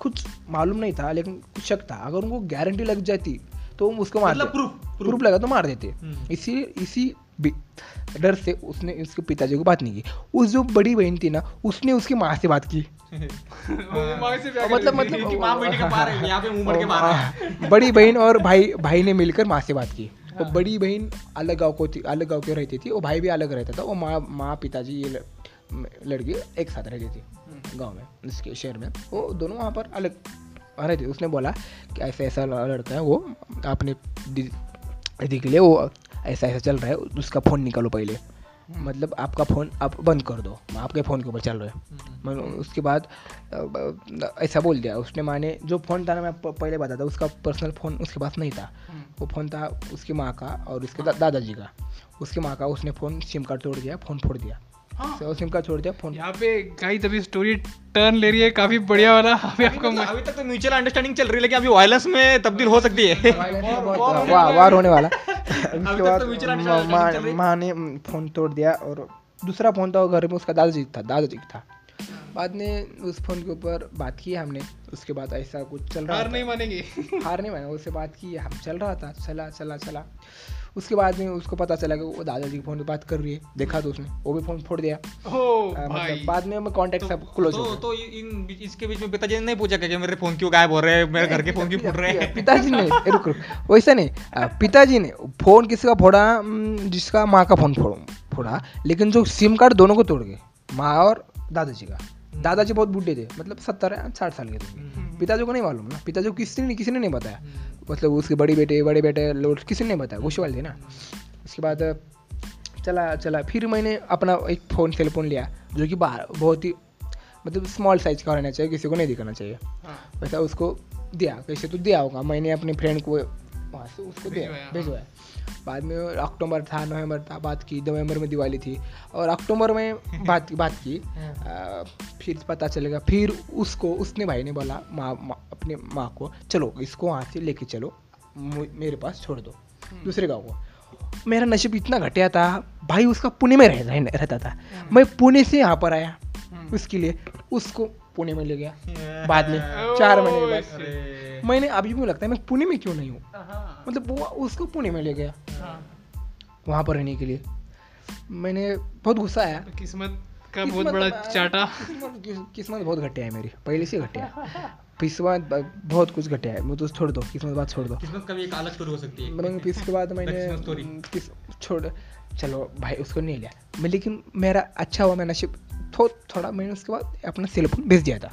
कुछ मालूम नहीं था लेकिन कुछ शक था। अगर उनको गारंटी लग जाती तो उसको मार मतलब proof। प्रूफ लगा तो मार देते। हम्म। इसी इसी डर से उसने उसके पिताजी को बात नहीं की। उस जो बड़ी बहन थी ना उसने उसकी माँ से बात की। मतलब मतलब कि का पार है पे के मार। रहा है हाँ, बड़ी बहन और भाई भाई ने मिलकर माँ से बात की। वो बड़ी बहन अलग गाँव को थी अलग गाँव के रहती थी वो भाई भी अलग रहता था। वो माँ माँ पिताजी ये लड़की एक साथ रहती थी गाँव में उसके शहर में। वो दोनों वहाँ पर अलग थे उसने बोला कि ऐसा ऐसा लड़का है वो आपने दीदी के लिए वो ऐसा ऐसा चल रहा है उसका फ़ोन निकालो पहले। मतलब आपका फ़ोन आप बंद कर दो आपके फ़ोन के ऊपर चल रहा है। मैंने उसके बाद ऐसा बोल दिया उसने माने जो फ़ोन था ना मैं पहले बताता उसका पर्सनल फ़ोन उसके पास नहीं था। हम्म। वो फ़ोन था उसकी माँ का और उसके दा, दादाजी का। उसकी माँ का उसने फ़ोन सिम कार्ड तोड़ दिया फ़ोन फोड़ दिया। हाँ। तो सिम कार्ड छोड़ दिया फ़ोन। यहाँ पे गाइस अभी स्टोरी टर्न ले रही है काफ़ी बढ़िया वाला। अभी आपको अभी तक- अभी तक तो म्यूचुअल अंडरस्टैंडिंग चल रही है लेकिन अभी वायलेंस में तब्दील हो सकती है। वाह वार होने वाला। उसके बाद तो माँ रही। माँ ने फ़ोन तोड़ दिया और दूसरा फ़ोन था वो घर में उसका दादाजी था दादाजी का था। बाद में उस फ़ोन के ऊपर बात की हमने उसके बाद ऐसा कुछ चल रहा हार नहीं मानेंगे। हार नहीं माना उससे बात की हम चल रहा था चला चला चला। उसके बाद में उसको पता चला कि वो दादाजी के फ़ोन पे बात कर रही है। देखा तो उसने। वो भी फ़ोन फोड़ दिया। मतलब बाद में कॉन्टेक्ट सब क्लोज हो तो तो इन इसके बीच में पिताजी ने नहीं पूछा कि मेरे फ़ोन क्यों गायब हो रहे हैं? मेरे घर के फ़ोन क्यों फूट रहे हैं? पिताजी ने रुक रुक। वैसा नहीं पिताजी ने फ़ोन किसका फोड़ा हम्म, जिसका माँ का फ़ोन फोड़ा लेकिन जो सिम कार्ड दोनों को तोड़ गए माँ और दादाजी का। दादाजी बहुत बूढ़े थे मतलब सत्तर साठ साल के थे। पिताजी को नहीं मालूम ना। पिताजी को किसी ने किसी ने नहीं बताया। मतलब उसके बड़े बेटे बड़े बेटे लोग किसी ने नहीं बताया गुस्से वाले थे ना। उसके बाद चला चला। फिर मैंने अपना एक फ़ोन सेल फ़ोन लिया जो कि बाहर बहुत ही मतलब स्मॉल साइज़ का रहना चाहिए किसी को नहीं दिखाना चाहिए। हाँ। वैसा उसको दिया कैसे तो दिया होगा। मैंने अपने फ्रेंड को वहाँ से उसको दिया। भिजवाया। बाद में अक्टूबर था नवंबर था बात की नवंबर में दिवाली थी। और अक्टूबर में बात बात की आ, फिर पता चलेगा फिर उसको उसने भाई ने बोला माँ माँ- अपने माँ को चलो इसको वहाँ से लेके चलो मेरे पास छोड़ दो दूसरे गाँव को। मेरा नसीब इतना घटिया था भाई उसका पुणे में रह, रह, रहता था। मैं पुणे से यहाँ पर आया उसके लिए उसको पुणे में ले गया। बाद में चार महीने के बाद। मैंने अभी भी लगता है मैं पुणे में क्यों नहीं हूँ? हाँ, मतलब वो उसको पुणे में ले गया। हाँ। वहाँ पर रहने के लिए। मैंने बहुत गुस्सा आया। तो किस्मत का बहुत किस्मत- बड़ा चाटा। किस्मत बहुत घटिया है मेरी। पहले से घटिया किस्मत बहुत कुछ घटिया है। मैं तो छोड़ दो किस्मत बात छोड़ दो। किस्मत का भी एक अलग स्टोरी हो सकती है। इसके बाद मैंने किस छोड़ चलो भाई उसको नहीं लिया। मैं लेकिन मेरा अच्छा हुआ मैं नशीब थो, थोड़ा मैंने उसके बाद अपना सेल फ़ोन भेज दिया था।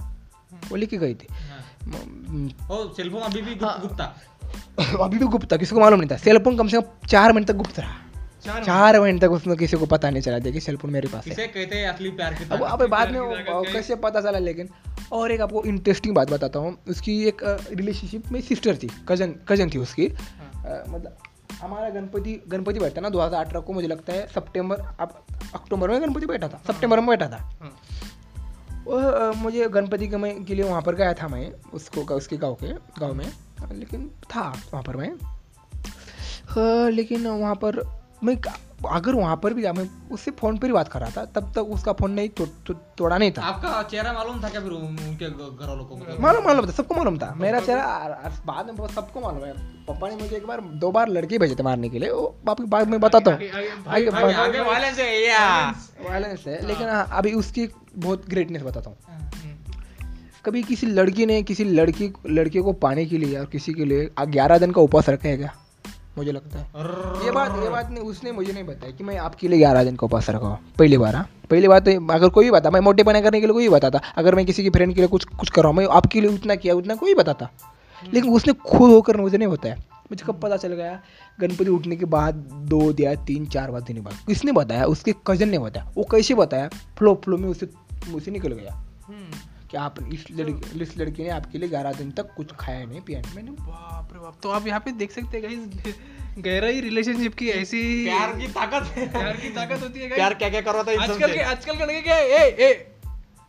वो लेके गई थी। हाँ। और सेलफोन अभी भी गुप्त हाँ। था? अभी भी गुप्त था किसी को मालूम नहीं था। सेल फ़ोन कम से कम चार महीने तक गुप्त रहा। चार महीने तक उसमें किसी को पता नहीं चला था कि सेल फ़ोन मेरे पास है। कहते हैं असली प्यार की अब अब बाद में है? कैसे पता चला लेकिन और एक आपको इंटरेस्टिंग बात बताता हूँ। उसकी एक रिलेशनशिप में सिस्टर थी कज़न कज़न थी उसकी। मतलब हमारा गणपति गणपति बैठा ना 2018 को मुझे लगता है सितंबर अब अक्टूबर में गणपति बैठा था सितंबर में बैठा था हाँ। वो मुझे गणपति के मैं के लिए वहाँ पर गया था मैं उसको उसके गाँव के गाँव में लेकिन था वहाँ पर मैं लेकिन वहाँ पर मैं अगर वहाँ पर भी जा मैं उससे फ़ोन पर ही बात कर रहा था तब तक उसका फ़ोन नहीं तो, तो, तोड़ा नहीं था। आपका चेहरा मालूम था क्या फिर उनके घर वालों को? मालूम मालूम था सबको मालूम था। मेरा चेहरा बाद में सबको मालूम है। पापा ने मुझे एक बार दो बार लड़के भेजे थे मारने के लिए वो बाकी बाद में बताता हूँ। वायलेंस है वायलेंस है। लेकिन हाँ, अभी उसकी बहुत ग्रेटनेस बताता हूँ। हम्म। कभी किसी लड़की ने किसी लड़की लड़के को पाने के लिए और किसी के लिए ग्यारह दिन का उपवास रखे है क्या? मुझे लगता है। ये बात ये बात नहीं उसने मुझे नहीं बताया कि मैं आपके लिए ग्यारह दिन का उपवास रखा हूँ। पहली बार हाँ। पहली बात तो अगर कोई भी बता मैं मोटे बना करने के लिए कोई भी बताता। अगर मैं किसी की फ्रेंड के लिए कुछ कुछ कर रहा हूँ मैं आपके लिए उतना किया उतना कोई बताता। लेकिन उसने खुद होकर मुझे नहीं बताया। मुझे कब पता चल गया? गणपति उठने के बाद दो या तीन चार बार दिन बाद। किसने बताया? उसके कज़न ने बताया। वो कैसे बताया? फ्लो फ्लो में उसे मुझसे निकल गया। हम्म। कि आप इस लड़की इस लड़की ने आपके लिए ग्यारह दिन तक कुछ खाया नहीं पिया नहीं। मैंने बाप रे बाप। तो आप यहाँ पे देख सकते हैं गाइस गहराई रिलेशनशिप की ऐसी प्यार की ताकत है। प्यार की ताकत होती है। प्यार क्या क्या करवाता है आजकल के आजकल के लड़के क्या ए ए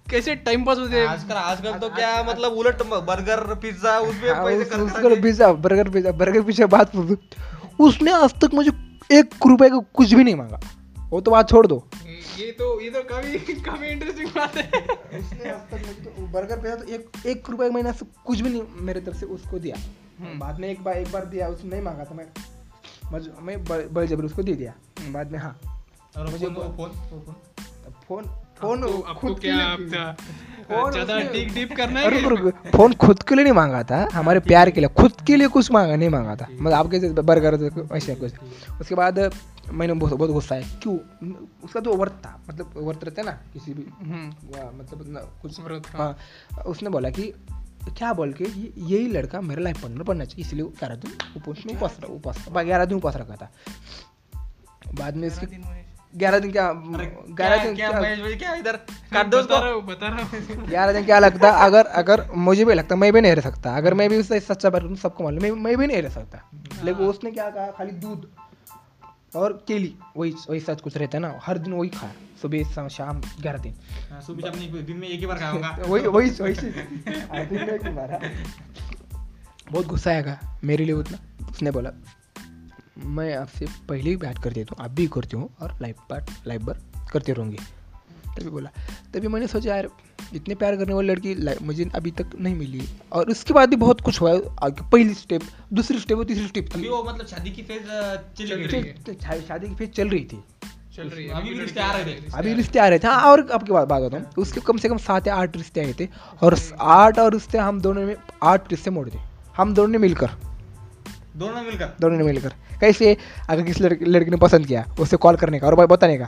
कैसे टाइम पास होते हैं? आजकल आजकल तो क्या मतलब उलट बर्गर पिज्जा उसमें हाँ, पैसे खर्च उसको pizza burger pizza burger pizza बात उसने आज तक मुझे एक रुपए का कुछ भी नहीं मांगा। वो तो बात छोड़ दो। ये तो ये तो काफ़ी काफ़ी इंटरेस्टिंग बात है। उसने अब तक मुझे तो बर्गर पे तो एक एक रुपए महीना से कुछ भी नहीं मेरे तरफ़ से उसको दिया। हम्म। बाद में एक बार एक बार दिया उसने नहीं मांगा था मैं मज- मैं बड़े जबर उसको दे दिया। बाद में हाँ। और मुझे फोन- फोन- फोन- आपको, आपको खुद के क्या लिए ज़्यादा डीप डीप करना है रुक, रुक, फ़ोन खुद के लिए नहीं मांगा था हमारे प्यार के लिए खुद के लिए कुछ मांगा नहीं मांगा था। मतलब आपके जैसे बर्गर ऐसे कुछ। उसके बाद मैंने बहुत बहुत गुस्सा है क्यों? उसका तो व्रत था। मतलब व्रत रहता है ना किसी भी। हम्म, मतलब कुछ व्रत, हाँ। उसने बोला कि क्या बोल के यही लड़का मेरे लाइफ पार्टनर बनना चाहिए इसलिए ग्यारह दिन उपवास में उपवास उपवास ग्यारह दिन उपवास रखा था। बाद में इसके में- ग्यारह दिन क्या ग्यारह दिन क्या क्या क्या इधर? काट दो बता रहा हूँ बता रहा हूँ। ग्यारह दिन क्या लगता अगर अगर मुझे भी लगता मैं भी नहीं रह सकता। अगर मैं भी उससे सच्चा बात करूँ सबको मालूम मैं मैं भी नहीं रह सकता। लेकिन उसने क्या कहा खाली दूध और केली वही वही सच कुछ रहता है ना हर दिन वही खाया सुबह शाम- शाम ग्यारह दिन। हाँ, सुबह शाम दिन में एक ही बार खाऊँगा वही वही वही दिन में एक बार, हाँ। बहुत गुस्सा आएगा मेरे लिए उतना उसने बोला मैं आपसे पहले ही बात कर देता हूँ आप भी करती हूँ और लाइफ पार्ट लाइफ भर करते रहूँगी। तभी बोला। तभी मैंने सोचा यार इतने प्यार करने वाली लड़की मुझे अभी तक नहीं मिली। और उसके बाद भी बहुत कुछ हुआ आगे पहली स्टेप दूसरी स्टेप और तीसरी स्टेप थी वो मतलब शादी की फ़ेज़ चल रही थी। है। शादी की फ़ेज़ चल रही थी। है। अभी रिश्ते आ रहे थे। थे। हाँ और आपके बात बात बताऊँ उसके कम से कम सात या आठ रिश्ते आए थे। और आठ और रिश्ते हम दोनों में आठ रिश्ते मोड़ दिए। हम दोनों ने मिलकर। दोनों मिलकर। दोनों ने मिलकर। कैसे अगर किसी लड़की लड़की ने पसंद किया उसे कॉल करने का और बताने का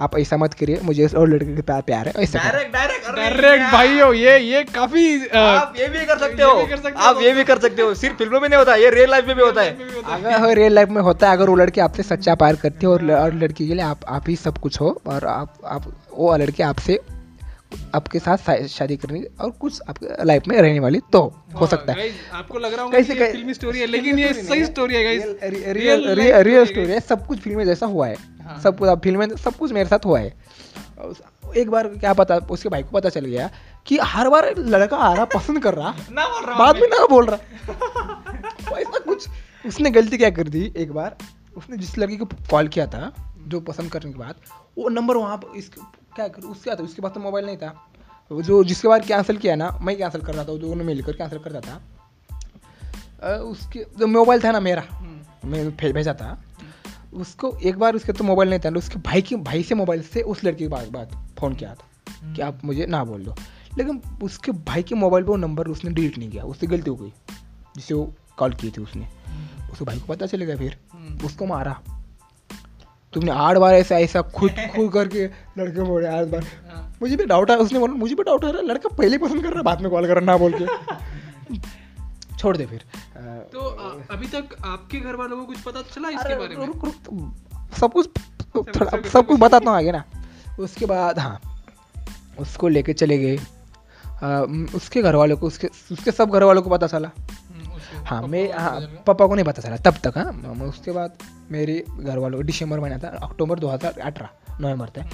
आप ऐसा मत करिए मुझे और लड़के के प्यार प्यार है ऐसा डायरेक्ट डायरेक्ट डायरेक्ट भाई हो ये ये काफ़ी आप ये भी कर सकते हो। भी कर सकते हो। आप ये भी कर सकते हो। सिर्फ़ फ़िल्मों में नहीं होता ये रियल लाइफ में भी होता है। अगर रियल लाइफ में होता है अगर वो लड़की आपसे सच्चा प्यार करती है और, और लड़की के लिए आप आप ही सब कुछ हो और आप आप वो लड़की आपसे आपके साथ शादी करने और कुछ आपके लाइफ में रहने वाली तो हो सकता है। आपको लग रहा कैसे कि फिल्मी स्टोरी है लेकिन ये सही स्टोरी है। रियल रियल रियल स्टोरी है सब कुछ फ़िल्म में जैसा हुआ है। हाँ। सब कुछ फ़िल्म में सब कुछ मेरे साथ हुआ है। एक बार क्या पता उसके भाई को पता चल गया कि हर बार लड़का आ रहा पसंद कर रहा। ना बोल रहा बाद में। ना बोल रहा। ऐसा कुछ उसने गलती क्या कर दी? एक बार उसने जिस लड़की को कॉल किया था जो पसंद करने के बाद वो नंबर वहाँ पर इस क्या कर उसके आता उसके पास तो मोबाइल नहीं था। जो जिसके बाद कैंसिल किया ना मैं कैंसिल कर रहा था दोनों मिलकर कैंसिल करता था। उसके जो मोबाइल था ना मेरा मैं भे- भेजा था उसको एक बार उसके तो मोबाइल नहीं था उसके भाई की भाई से मोबाइल से उस लड़की के बाद बात फ़ोन किया था कि आप मुझे ना बोल दो। लेकिन उसके भाई के मोबाइल पर वो नंबर उसने डिलीट नहीं किया उससे गलती हो गई जिसे वो कॉल की थी उसने। उसके भाई को पता चलेगा फिर उसको मारा। तुमने आठ बार ऐसा ऐसा खुद खुद करके लड़के बोले आठ बार। मुझे भी डाउट है उसने बोला मुझे भी डाउट आ रहा है लड़का पहले ही पसंद कर रहा है बाद में कॉल कर रहा ना बोल के। छोड़ दे फिर। तो अ, अभी तक आपके घर वालों को कुछ पता चला इसके बारे में? रुक रुक सब कुछ थोड़ा सब- कुछ बताता हूँ आगे ना। उसके बाद हाँ उसको लेके चले गए। उसके घर वालों को उसके उसके सब घर वालों को पता चला। हाँ मैं हाँ पापा को नहीं पता चला तब तक हाँ। म- उसके बाद मेरे घर वालों को दिसंबर महीना था अक्टूबर 2018 नवंबर था।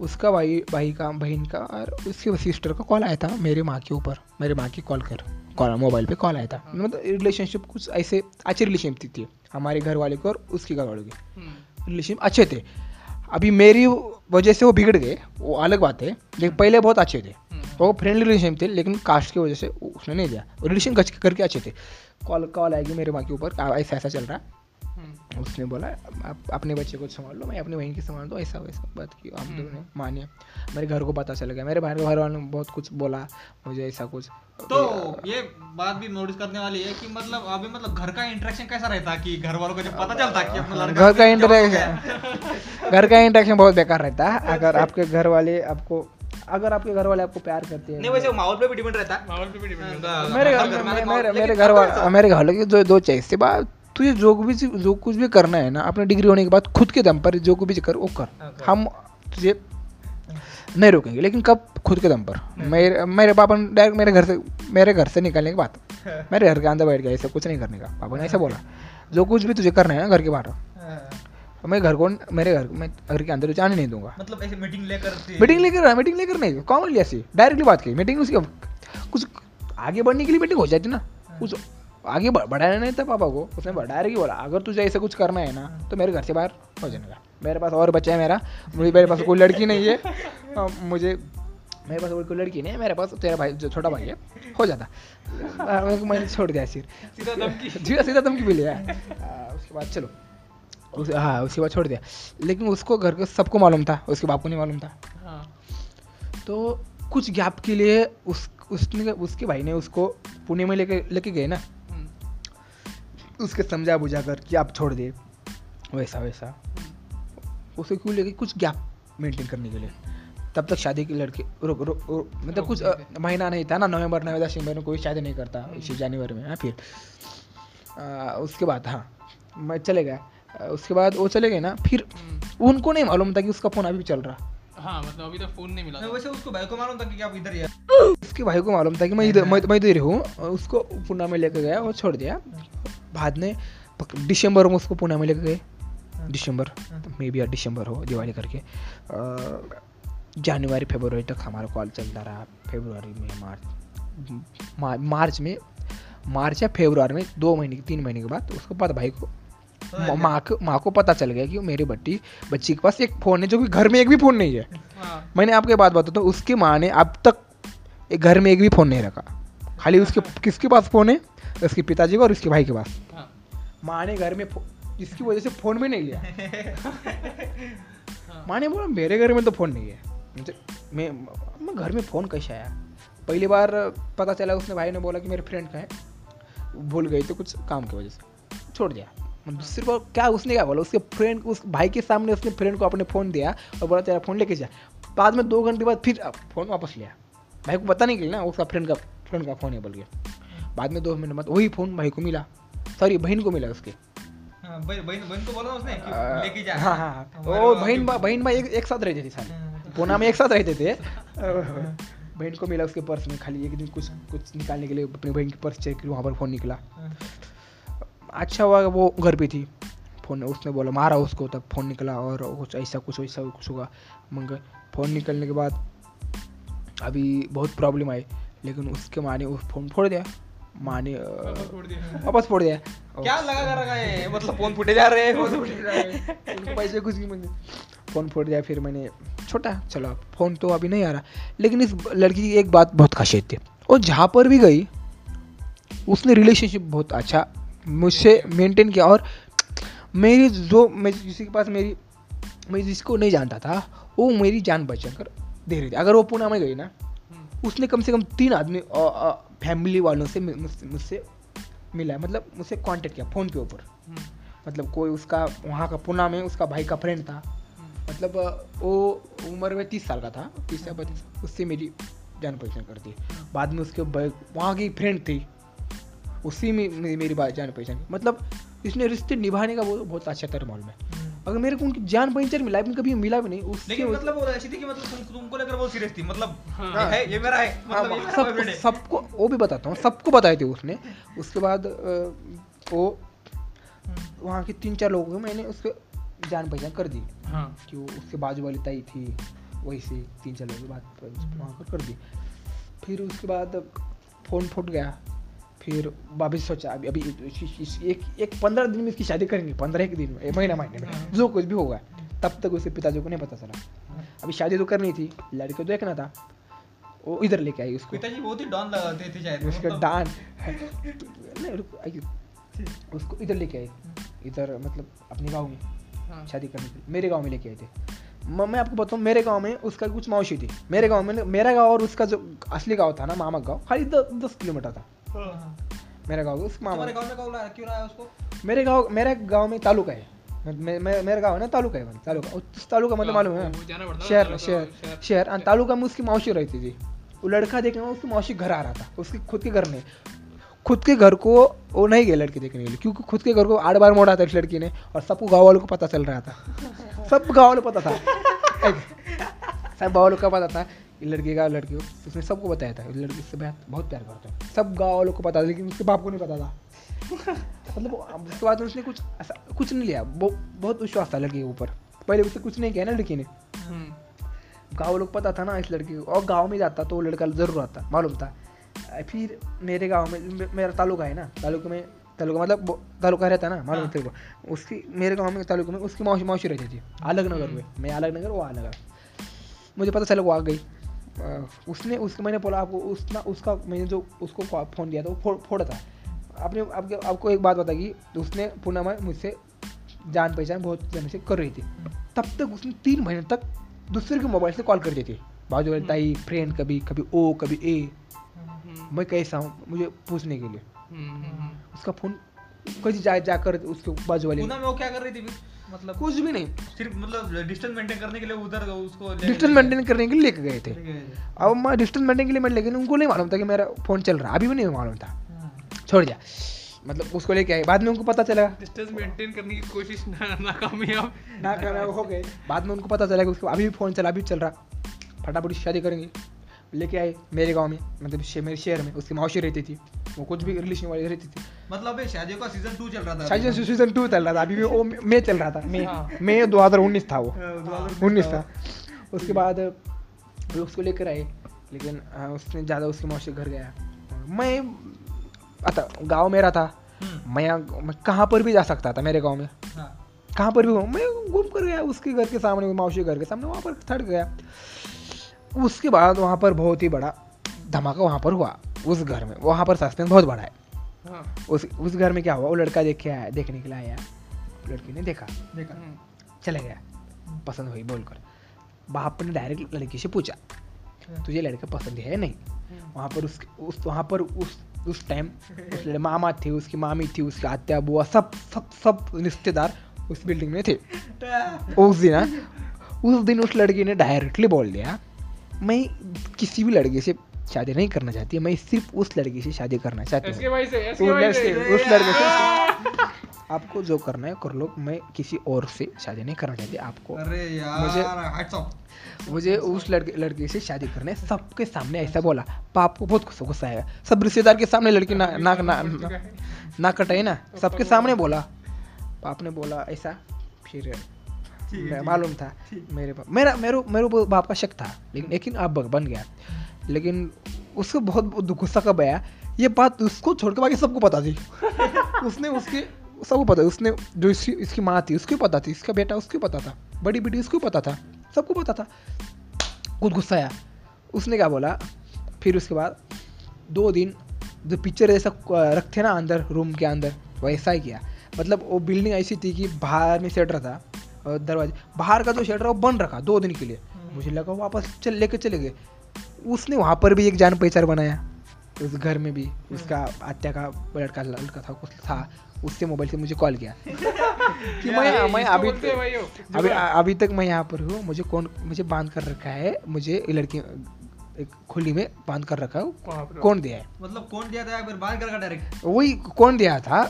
उसका भाई भाई का बहन का और उसकी सिस्टर का कॉल आया था मेरे माँ के ऊपर मेरे माँ की कॉल कर कॉल मोबाइल पे कॉल आया था। मतलब रिलेशनशिप कुछ ऐसे अच्छी रिलेशनशिप थी हमारे घर वाले को और उसके घर वालों की रिलेशनशिप अच्छे थे। अभी मेरी वजह से वो बिगड़ गए वो अलग बात है। लेकिन पहले बहुत अच्छे थे। हम्म, वो फ्रेंडली रिलेशन थे लेकिन कास्ट की वजह से उसने नहीं दिया। रिलेशन करके अच्छे थे। कॉल कॉल आएगी मेरे माँ के ऊपर ऐसा ऐसा चल रहा। है हम्म, उसने बोला आप अपने बच्चे को संभाल लो मैं अपनी बहन की संभाल दो। ऐसा वैसा बात की हम दोनों ने माने। मेरे घर को पता चल गया। मेरे भाई घर वालों ने बहुत कुछ बोला मुझे ऐसा कुछ। तो ये बात भी नोटिस करने वाली है कि मतलब अभी मतलब घर का इंटरेक्शन कैसा रहता कि घर वालों को जब पता चलता कि अपना लड़का घर का हो। इंटरेक्शन घर का इंटरेक्शन बहुत बेकार रहता। है अगर आपके घर वाले आपको अगर आपके घर वाले आपको प्यार करते हैं। नहीं वैसे माहौल पे भी डिपेंड रहता है। माहौल पे भी डिपेंड हाँ, मेरे घर मेरे वाले मेरे घर वालों की दो चाहिए बात तुझे जो भी जो कुछ भी करना है ना अपने डिग्री होने के बाद खुद के दम पर जो कुछ भी कर वो कर। हाँ, हम तुझे नहीं रोकेंगे लेकिन कब खुद के दम पर? मेरे मेरे पापा ने डायरेक्ट मेरे घर से मेरे घर से निकलने के बाद। मेरे घर के अंदर बैठ गया ऐसा कुछ नहीं करने का। पापा ने ऐसा बोला। जो कुछ भी तुझे करना है ना घर के बाहर। हाँ, मैं घर को मेरे घर मैं घर के अंदर जाने नहीं दूँगा। मतलब ऐसे मीटिंग लेकर मीटिंग लेकर मीटिंग लेकर नहीं कॉमनली ऐसी डायरेक्टली बात की मीटिंग उसकी कुछ आगे बढ़ने के लिए मीटिंग हो जाती ना कुछ आगे बढ़- बढ़ाना नहीं था पापा को उसने डायरेक्ट ही बोला अगर तुझे ऐसा कुछ करना है ना तो मेरे घर से बाहर हो जाने का। मेरे पास और बच्चा है मेरा मुझे मेरे पास कोई लड़की नहीं है मुझे मेरे पास कोई लड़की नहीं है मेरे पास तेरा भाई जो छोटा भाई है हो जाता। मैंने छोड़ दिया सिर सीधा धमकी। सीधा सीधा धमकी भी लिया। उसके बाद चलो। उस, हाँ उसके बाद छोड़ दिया। लेकिन उसको घर के सबको मालूम था उसके बाप को नहीं मालूम था। हाँ। तो कुछ गैप के लिए उस उसने उसके भाई ने उसको पुणे में लेके लेके गए ना। हम्म, उसके समझा बुझा कर कि आप छोड़ दे वैसा वैसा। उसे क्यों लेके कुछ गैप मेंटेन करने के लिए। तब तक शादी की लड़के रुक रुक मतलब कुछ महीना नहीं था ना नवंबर नवंबर दिसंबर में कोई शादी नहीं करता इसी जनवरी में हाँ फिर। आ, उसके बाद हाँ मैं चले गया। उसके बाद वो चले गए ना फिर हम्म, उनको नहीं मालूम था कि उसका फ़ोन अभी चल रहा। हाँ मतलब अभी तक फ़ोन नहीं मिला था। वैसे उसको भाई को मालूम था कि आप इधर उसके भाई को मालूम था कि मैं इधर मैं मैं इधर हूँ उसको पुणे में लेके गया और छोड़ दिया। बाद में दिसंबर में उसको पुणे में लेके गए। दिसंबर मे बी दिसंबर हो दिवाली करके। जनवरी फरवरी तक हमारा कॉल चलता रहा। फरवरी में मार्च मार्च में मार्च या फरवरी में दो महीने तीन महीने के बाद उसको पता भाई को तो माँ को माँ को पता चल गया कि मेरी बट्टी बच्ची के पास एक फ़ोन है जो कि घर में एक भी फ़ोन नहीं है। हाँ। मैंने आपको बात बताता हूँ उसकी माँ ने अब तक एक घर में एक भी फ़ोन नहीं रखा। खाली उसके किसके पास फ़ोन है? उसके पिताजी का और उसके भाई के पास। हाँ। माँ ने घर में इसकी वजह से फ़ोन भी नहीं लिया। हाँ। माँ ने बोला मेरे घर में तो फ़ोन नहीं है। मैं मैं घर में फ़ोन कैसे आया? पहली बार पता चला उसने भाई ने बोला कि मेरे फ्रेंड का है। भूल गई तो कुछ काम की वजह से। छोड़ दिया। दूसरी बार क्या उसने क्या बोला? उसके फ्रेंड उस भाई के सामने उसने फ्रेंड को अपने फ़ोन दिया और बोला तेरा फ़ोन लेके जा। बाद में दो घंटे बाद फिर फ़ोन वापस लिया। भाई को पता नहीं ना उसका फ्रेंड का फ्रेंड का फ़ोन है बोल के बाद में दो महीने बाद वही फ़ोन भाई को मिला। सॉरी बहन को मिला उसके। हाँ, बहन बहन बहन को बोला उसने लेके जा। हाँ हाँ हमारे वो बहन बहन भाई एक, साथ रहते थे सारे। हाँ। पूना में एक साथ रहते थे। बहन को मिला उसके पर्स में खाली एक दिन कुछ कुछ निकालने के लिए अपनी बहन की पर्स चेक की वहाँ पर फ़ोन निकला। अच्छा हुआ वो घर पे थी। फ़ोन उसने बोला मारा उसको तब फ़ोन निकला और कुछ ऐसा कुछ वैसा कुछ हुआ। मंग फ़ोन निकलने के बाद अभी बहुत प्रॉब्लम आई लेकिन उसके माँ ने वो फ़ोन फोड़ दिया। माँ ने वापस फोड़ दिया। क्या लगा कर रखा है? मतलब फ़ोन फूटे जा रहे हैं हैं। पैसे कुछ नहीं मांगे फ़ोन फोड़ दिया फिर मैंने छोटा चलो फ़ोन तो अभी नहीं आ रहा। लेकिन इस लड़की की एक बात बहुत खासियत थी। और जहाँ पर भी गई उसने रिलेशनशिप बहुत अच्छा मुझसे मेंटेन किया और मेरी जो, मैं किसी के पास मेरी, मैं जिसको नहीं जानता था, वो मेरी जान बचा कर दे रही थी। अगर वो पुणे में गई ना, उसने कम से कम तीन आदमी फैमिली वालों से मुझसे मिला मतलब मुझसे कांटेक्ट किया फ़ोन के ऊपर। मतलब कोई उसका, वहाँ का पुणे में उसका भाई का फ्रेंड था। मतलब वो उम्र में तीस साल का था, तीस या बत्तीस, उससे मेरी जान पहचान करती बाद में उसके वहाँ की फ्रेंड थी। उसी में मेरी बात जान पहचान मतलब इसने रिश्ते निभाने का वो बहुत अच्छा तरह मालूम है। अगर मेरे को उनकी जान पहचान मिला भी कभी मिला भी नहीं उसके लेकिन मतलब वो ऐसी थी कि मतलब तुम तुमको लेकर बहुत सीरियस थी। मतलब हाँ। है ये मेरा है। हाँ, मतलब ये मेरा सबको boyfriend सबको वो भी बताता हूँ सबको बताए थे उसने। उसके बाद वो वहाँ के तीन चार लोगों को मैंने उसको जान पहचान कर दी। हाँ। कि वो उसके बाजू वाली ताई थी वही से तीन चार लोगों की बात वहाँ पर कर दी। फिर उसके बाद फ़ोन फूट गया। फिर वापस सोचा अभी अभी एक एक पंद्रह दिन में इसकी शादी करेंगे पंद्रह एक दिन में एक महीना महीने में जो कुछ भी होगा तब तक उसके पिताजी को नहीं पता चला अभी शादी तो करनी थी लड़के को देखना था वो इधर लेके आई उसको पिताजी बहुत ही डॉन लगाते थे शायद उसका मतलब- डांट नहीं रुक आइए। उसको इधर लेके आए इधर मतलब अपने गाँव में हाँ। शादी करने के मेरे गाँव में लेके आए थे मैं आपको बताऊँ मेरे गाँव में उसका कुछ मौसी थी मेरे गाँव में मेरा गाँव और उसका जो असली गाँव था ना मामा गाँव खाली दस किलोमीटर था हाँ। मेरा गाँव उस मामा तुम्हारे गाँव में कौन रहा- क्यों रहा है उसको? मेरे गाँव मेरे गाँव में तालुका है। मेरा गाँव है ना तालुका है तालुका। उस तालुका मतलब मालूम है? पड़ता है शहर शहर शहर। और तालुका में उसकी मौसी रहती थी। वो लड़का देखने में उसकी मौसी घर आ रहा था। उसके खुद के घर में खुद के घर को वो नहीं गया लड़के देखने के लिए क्योंकि खुद के घर को आठ बार मोड़ा था इस लड़की ने और सबको गाँव वालों को पता चल रहा था। सब गाँव वालों को पता था। सब गाँव वालों का पता था। लड़की का लड़की को उसने सबको बताया था। लड़की से बहुत बहुत प्यार करता है। सब गाँव वालों को पता था लेकिन उसके बाप को नहीं पता था। मतलब उसके बाद उसने कुछ ऐसा कुछ नहीं लिया। वो बहुत विश्वास था लड़की के ऊपर। पहले उससे कुछ नहीं किया ना लड़की ने। हम्म। गाँव लोग पता था ना इस लड़की को। और गाँव में जाता तो वो लड़का ज़रूर आता मालूम था। फिर मेरे गाँव में मेरा तालुका है ना। तालुका में तालुका मतलब तालुका रहता ना मालूम तेरे को। उसकी मेरे गाँव में तालुका में उसकी मौसी मौसी रहती थी। अलग नगर में। मैं अलग नगर वो अलग मुझे पता चला वो आ गई। उसने उसके मैंने बोला आपको उसना उसका मैंने जो उसको फ़ोन दिया था वो फोड़ फोड़ा था। आपने आपके आपको एक बात बता कि उसने पुनः में मुझसे जान पहचान बहुत जन से कर रही थी। तब तक उसने तीन महीने तक दूसरे के मोबाइल से कॉल कर दी थी। बाजू वाली ताई फ्रेंड कभी कभी ओ कभी ए। हम्म, मैं कैसा हूँ? मुझे पूछने के लिए। हम्म, हम्म। उसका फ़ोन कहीं जा जाकर उसके बाजू वाले में वो क्या कर रही थी? मतलब कुछ भी नहीं। सिर्फ़ मतलब डिस्टेंस मेंटेन करने के लिए उधर उसको डिस्टेंस मेंटेन करने के लिए लेके गए थे। अब मैं डिस्टेंस मेंटेन के लिए मैं लेकिन उनको नहीं मालूम था कि मेरा फ़ोन चल रहा अभी भी नहीं मालूम था। छोड़ दिया मतलब उसको लेके आए बाद में उनको पता चला। डिस्टेंस मेंटेन करने की कोशिश ना नाकामयाब ना करना हो गए। बाद में उनको पता चला कि उसको अभी भी फ़ोन चला अभी चल रहा। फटाफट शादी करेंगे। लेके आए मेरे गाँव में मतलब शे- मेरे शहर में उसकी मौसी रहती थी। वो कुछ भी रिलेशन वाली रहती थी। मतलब शादियों का सीज़न टू चल रहा था सीज़न टू चल रहा था अभी भी वो मई चल रहा था। मई हाँ। मई दो हज़ार उन्नीस था वो। हाँ, उन्नीस था उसके बाद फिर उसको लेकर आए लेकिन हाँ, उसने ज़्यादा उसकी मौसी घर गया। मैं आता गाँव मेरा था। हम्म, मैं यहाँ- मैं कहाँ पर भी जा सकता था मेरे गाँव में? हाँ। कहाँ पर भी हूँ? मैं घूम कर गया उसके घर के सामने मौसी के घर के सामने वहाँ पर ठड़ गया। उसके बाद वहाँ पर बहुत ही बड़ा धमाका वहाँ पर हुआ उस घर में। वहाँ पर सस्पेंस बहुत बड़ा है। हाँ। उस उस घर में क्या हुआ? वो लड़का देख के आया देखने के लिए आया। लड़की ने देखा। देखा। हम्म, चला गया। पसंद हुई बोलकर। बाप ने डायरेक्ट लड़की से पूछा तुझे लड़का पसंद है नहीं? हम्म। वहाँ पर उस उस वहाँ पर उस उस टाइम उस मामा थे उसकी मामी थी उसकी आत्या बुआ सब सब सब रिश्तेदार उस बिल्डिंग में थे। उस दिन हाँ, उस दिन उस लड़की ने डायरेक्टली बोल दिया मैं किसी भी लड़के से शादी नहीं करना चाहती मैं सिर्फ़ उस लड़की से शादी करना चाहती हूँ। भाई से एसके उस लड़के से उस लड़के से आपको जो करना है कर लो मैं किसी और से शादी नहीं करना चाहती आपको। अरे यार मुझे- मुझे उस लड़के लड़के से शादी करने सबके सामने ऐसा बोला पाप को बहुत गुस्सा गुस्सा आएगा सब रिश्तेदार के सामने लड़की ना ना ना, ना, ना कटाई ना सबके सामने बोला। पाप ने बोला ऐसा फिर मैं मालूम था मेरे बाप मेरा मेरे मेरे बाप का शक था लेकिन लेकिन अब बन गया। लेकिन उसको बहुत गुस्सा कब आया? ये बात उसको छोड़ के बाकी सबको पता थी। उसने उसके सबको पता उसने जो इसकी इसकी माँ थी उसको पता थी इसका बेटा उसको पता था बड़ी बेटी उसको पता था सबको पता था। खुद गुस्सा आया। उसने क्या बोला? फिर उसके बाद दो दिन जो पिक्चर जैसा रखते ना अंदर रूम के अंदर वैसा ही किया। मतलब वो बिल्डिंग ऐसी थी कि बाहर में शटर था। और दरवाजे। बाहर का जो शटर वो बंद रखा दो दिन के लिए। मुझे लगा वापस चल लेके चले गए। उसने वहाँ पर भी एक जान पहचान बनाया उस घर में भी। उसका आत्या का लड़का लड़का था कुछ था उससे मोबाइल से मुझे कॉल किया। कि मैं मैं अभी अभी अभी तक मैं यहाँ पर हूँ मुझे कौन मुझे बाँध कर रखा है मुझे लड़की एक खुली में बाँध कर रखा है कौन दिया है? मतलब कौन दिया था फिर बाहर कर डायरेक्ट वही कौन दिया था?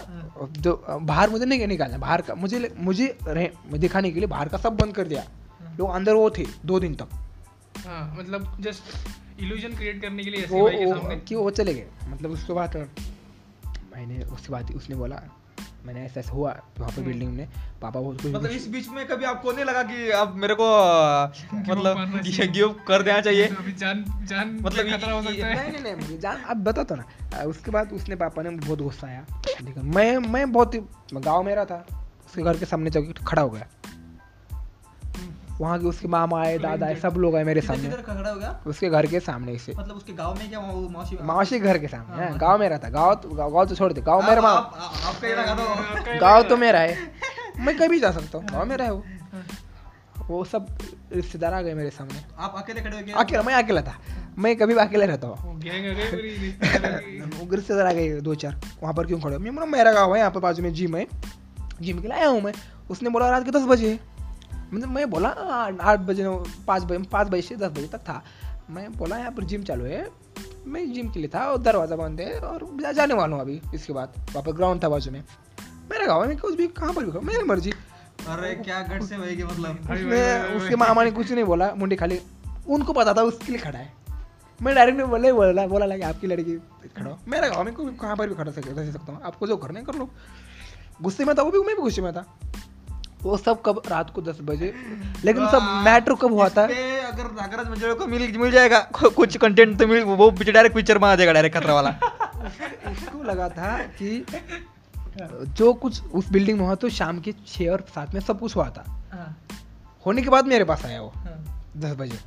जो बाहर मुझे नहीं निकालना बाहर का मुझे मुझे रह- दिखाने के लिए बाहर का सब बंद कर दिया। लोग अंदर वो थे दो दिन तक। हाँ मतलब जस्ट इल्यूजन क्रिएट करने के लिए ऐसे वो भाई के सामने। कि वो चले गए। मतलब उसके बाद मैंने उसके बाद उसने बोला मैंने ऐसा ऐसा हुआ वहाँ पर बिल्डिंग में। पापा बहुत कुछ मतलब इस बीच में कभी आपको नहीं लगा कि अब मेरे को मतलब। गिव कर देना चाहिए? जान जान मतलब मतलब खतरा हो सकता है। नहीं नहीं नहीं मुझे जान आप बता तो ना। उसके बाद उसने पापा ने बहुत गुस्सा आया। मैं मैं बहुत ही गाँव मेरा रहा था उसके घर के सामने चौकी खड़ा हो गया। वहाँ के उसके मामा आए दादा आए सब लोग आए मेरे सामने। खड़ा हो गया? उसके घर के सामने से। मतलब उसके गाँव में क्या मौसी मावशी घर के सामने हाँ, है गाँव में रहता गाँव तो गाँव तो छोड़ दे गाँव मेरा माँ आप- आप- आपका ही लगा दो। गाँव तो मेरा है। मैं कभी जा सकता हूँ गाँव मेरा है वो। वो सब रिश्तेदार आ गए मेरे सामने। आप अकेले खड़े हो गए? अकेला मैं अकेला था। मैं कभी भी अकेला रहता हूँ। वो गैंग आ गई पूरी रिश्तेदारों। आ गए दो चार वहाँ पर क्यों खड़े हो? मैं बोला मेरा गाँव है यहाँ पर बाजू में जिम है। जिम के लिए आया हूँ मैं। उसने बोला रात के दस बजे। मतलब मैं बोला आठ बजे पाँच बजे पाँच बजे से दस बजे तक था। मैं बोला यहाँ पर जिम चालू है। मैं जिम के लिए था और दरवाज़ा बंद है और जा- जाने वाला हूँ अभी इसके बाद। वहाँ पर ग्राउंड था बाजू में। मेरा गाँव मैं कुछ भी कहाँ पर भी खाऊं, मेरी मर्ज़ी। अरे क्या गट से भाई मतलब? भाई, उसने भाई, उसके मामा ने कुछ नहीं बोला मुंडी खाली उनको पता था उसके लिए खड़ा है। मैं डायरेक्ट बोला बोला बोला लगे आपकी लड़की खड़ा हो। मेरा गाँव में कोई कहाँ पर भी खड़ा सक- सकता हूँ आपको जो करना है कर लो। गुस्से में था वो भी मैं भी गुस्से में था। वो सब कब रात को दस बजे। लेकिन सब मैटर कब हुआ था? अगर नागराज मंजुळे को मिल मिल जाएगा कुछ कंटेंट तो मिल वो डायरेक्ट पिक्चर में आ जाएगा डायरेक्ट खतरा वाला। उसको लगा था कि जो कुछ उस बिल्डिंग में हुआ तो शाम के छः और सात में सब कुछ हुआ था। होने के बाद मेरे पास आया वो दस बजे।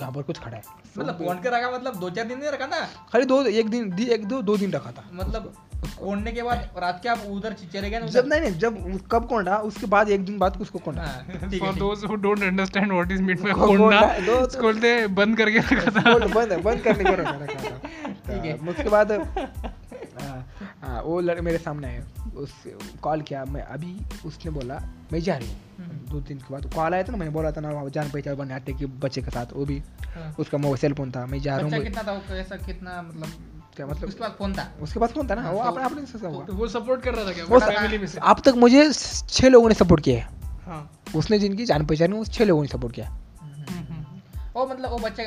यहाँ पर कुछ खड़ा है। मतलब फ़ोन के रखा मतलब दो चार दिन नहीं रखा ना? खाली दो एक दिन दी एक दो दो दिन रखा था। मतलब फोड़ने के बाद रात के आप उधर चले गए जब नहीं नहीं जब कब कोंडा उसके बाद एक दिन बाद उसको कोंडा। हाँ, ठीक For है। those who don't understand what is meant by कोंडा बोलते बंद करके रखा था। बोल, बंद बंद करने को रखा था। ठीक है। तो उसके बाद हाँ, हाँ, वो लड़के मेरे सामने आए उस कॉल किया मैं अभी उसने बोला मैं जा रही हूँ। हम्म। दो दिन के बाद कॉल आया था ना मैंने बोला था ना जान पहचान बने आटे के बच्चे के साथ वो भी। हाँ। उसका मोबाइल सेल फ़ोन था मैं जा रहा बच्चा हूँ कितना था वो कैसा कितना मतलब क्या मतलब? उसके बाद फ़ोन था। उसके पास फ़ोन था ना? वो हाँ, अपने अपने से हुआ। तो वो सपोर्ट कर रहा था क्या? वो फैमिली में से। अब तक मुझे छह लोगों ने सपोर्ट किया है। हाँ। उसने जिनकी जान पहचान उस छह लोगों ने सपोर्ट किया हम्म, हम्म। वो मतलब वो बच्चा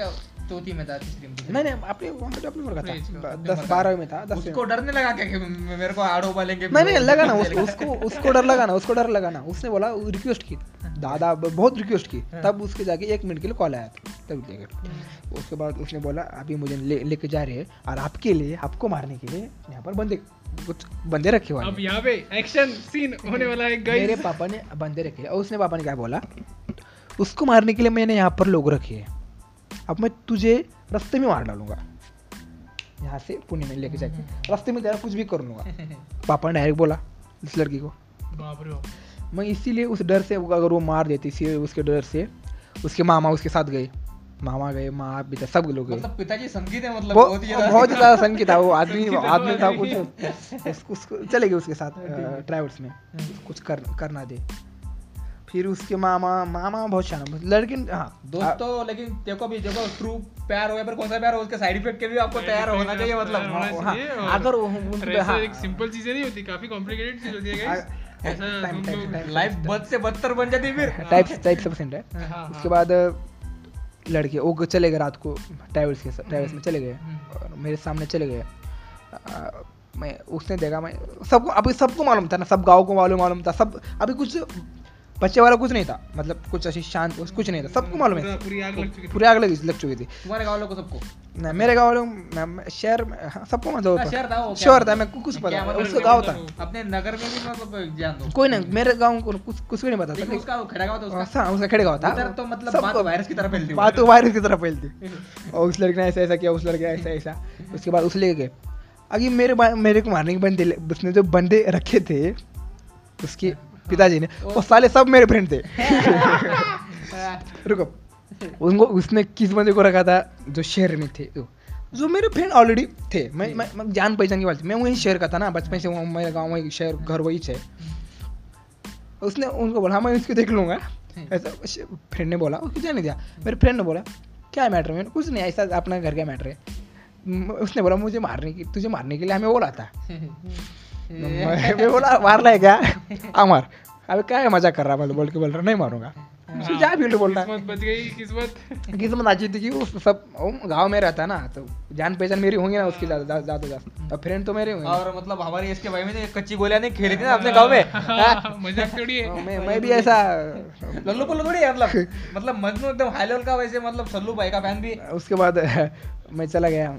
चौथी में था तीसरी में नहीं नहीं अपने वहाँ पे अपने था। अपने दस वर्ग बारह में था उसको डरने लगा क्या कि मेरे को आड़ो बालेंगे नहीं नहीं लगा ना उसको उसको उसको डर लगा ना उसको डर लगा ना। उसने बोला रिक्वेस्ट की। दादा बहुत रिक्वेस्ट की। हाँ। तब उसके जाके एक मिनट के लिए कॉल आया था। तब लेकर उसके बाद उसने बोला अभी मुझे ले लेके जा रहे हैं और आपके लिए आपको मारने के लिए यहाँ पर बंदे कुछ बंदे रखे हुए अब यहाँ पे एक्शन सीन होने वाला है मेरे पापा ने बंदे रखे और उसने पापा ने क्या बोला उसको मारने के लिए मैंने यहाँ पर लोग रखे हैं। अब मैं तुझे रास्ते में मार डालूँगा। यहाँ से पुणे में लेके जाके। रास्ते में तेरा कुछ भी कर लूँगा। पापा ने डायरेक्ट बोला इस लड़की को। मैं इसीलिए उस डर से अगर वो मार देती थी उसके डर से उसके मामा उसके साथ गए। मामा गए माँ पिता सब लोग गए। मतलब पिताजी संगीत है मतलब बहुत ज़्यादा। बहुत ही ज़्यादा संगीत था वो। आदमी आदमी था कुछ उसको चले गए उसके साथ ट्रैवल्स में। कुछ कर करना दे। फिर उसके मामा मामा बहुत शाना लड़की हाँ दोस्तों लेकिन देखो भी देखो ट्रू प्यार हो फिर कौन सा प्यार हो उसके साइड इफ़ेक्ट के लिए आपको तैयार होना चाहिए मतलब होना हाँ, और- अगर हाँ। एक सिंपल चीज़ें नहीं होती काफ़ी कॉम्प्लिकेटेड चीज़ होती है लाइफ बद से बदतर बन जाती फिर टाइप टाइप से पसंद है हाँ, हाँ। उसके बाद लड़के वो चले गए रात को ट्रैवल्स के साथ ट्रैवल्स में चले गए हम्म। और मेरे सामने चले गए मैं उसने देखा मैं सबको अभी सबको मालूम था ना सब गाँव को मालूम मालूम था सब अभी कुछ बच्चे वाला कुछ नहीं था। मतलब कुछ ऐसी शांत कुछ नहीं था। सबको मालूम है। पूरी आग लग चुकी थी। पूरी आग लग लग चुकी थी। तुम्हारे गाँव लोगों को सबको? ना मेरे गाँव वालों मैं- शहर में हाँ, सबको मतलब हाँ, शहर था श्योर था मतलब? मैं कुछ पता मतलब उसका गाँव मतलब था। अपने नगर में भी मतलब जान दो। कोई नहीं मेरे गाँव को कुछ कुछ भी नहीं पता था। उसका वो गाँव था उसका। हाँ, उसका खेड़े गाँव था। तो मतलब बात वायरस की तरह फैलती बात तो वायरस की तरह फैलती। और उस लड़के ने ऐसा ऐसा किया उस लड़के ऐसा ऐसा। उसके बाद उस लेके गए अभी मेरे मेरे को मारने के बंदे उसने जो बंदे रखे थे उसके पिताजी ने वो साले सब मेरे फ्रेंड थे. रुको उनको उसने किस बंदे को रखा था जो शहर में थे? जो- मेरे फ्रेंड ऑलरेडी थे। मैं, मैं, मैं जान पहचान की बात मैं वहीं शहर का था ना बचपन से वहाँ मेरा गाँव वही शहर घर वही है उसने उनको बोला हाँ मैं उसको देख लूँगा। ऐसा फ्रेंड ने बोला उसको जाने दिया। मेरे फ्रेंड ने बोला क्या मैटर है? मैंने कुछ नहीं ऐसा अपना घर का मैटर है। उसने बोला मुझे मारने की तुझे मारने के लिए हमें बोला था मैं मैं बोला मारना है क्या हाँ मार अबे क्या है मज़ाक कर रहा मैं बोल के बोल रहा नहीं मारूँगा उसको क्या फ़ील्ड बोलना है किस्मत बच गई किस्मत किस्मत अच्छी थी कि उस सब गाँव में रहता है ना तो जान पहचान मेरी होंगी ना उसकी ज़्यादा ज़्यादा ज़्यादा और फ्रेंड तो मेरे होंगे और मतलब हमारे इसके भाई में कच्ची गोलियाँ नहीं खेली थी ना अपने गाँव में हाँ? मज़ाक थोड़ी है मैं मैं भी ऐसा लल्लू पल्लू थोड़ी है मतलब मतलब मजनू एकदम हाई लेवल का वैसे मतलब सल्लू भाई का फ़ैन भी उसके बाद मैं चला गया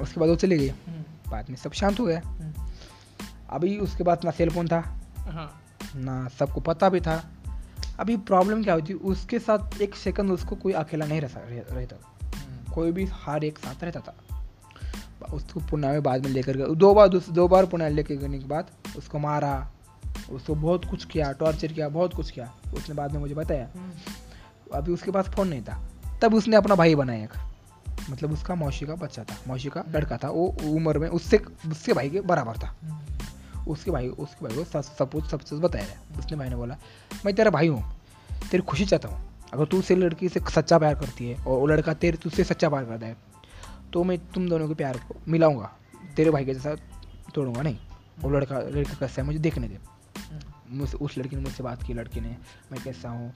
उसके बाद वो चली गई बाद में सब शांत हो गया अभी उसके बाद ना सेल फ़ोन था हाँ। ना सबको पता भी था। अभी प्रॉब्लम क्या होती उसके साथ एक सेकंड उसको कोई अकेला नहीं रह रह- रहता। कोई भी हर एक साथ रहता था। उसको पुणे में बाद में लेकर गए। दो बार दो बार पुणे लेकर गए के बाद उसको मारा उसको बहुत कुछ किया टॉर्चर किया बहुत कुछ किया। उसने बाद में मुझे बताया। अभी उसके पास फ़ोन नहीं था। तब उसने अपना भाई बनाया एक। मतलब उसका मौसी का बच्चा था। मौसी का लड़का था। वो उम्र में उससे उसके भाई के बराबर था। उसके भाई उसके भाई को सब कुछ सब चीज़ बताया है। उसने भाई ने बोला मैं तेरा भाई हूँ तेरी खुशी चाहता हूँ। अगर तू उसे लड़की से सच्चा प्यार करती है और वो लड़का तेरे तुझसे सच्चा प्यार करता है तो मैं तुम दोनों के प्यार को मिलाऊँगा। तेरे भाई के जैसा तोड़ूँगा नहीं। वो लड़का लड़का कैसा है मुझे देखने दे। मुझसे उस लड़की ने मुझसे बात की लड़की ने मैं कैसा हूँ?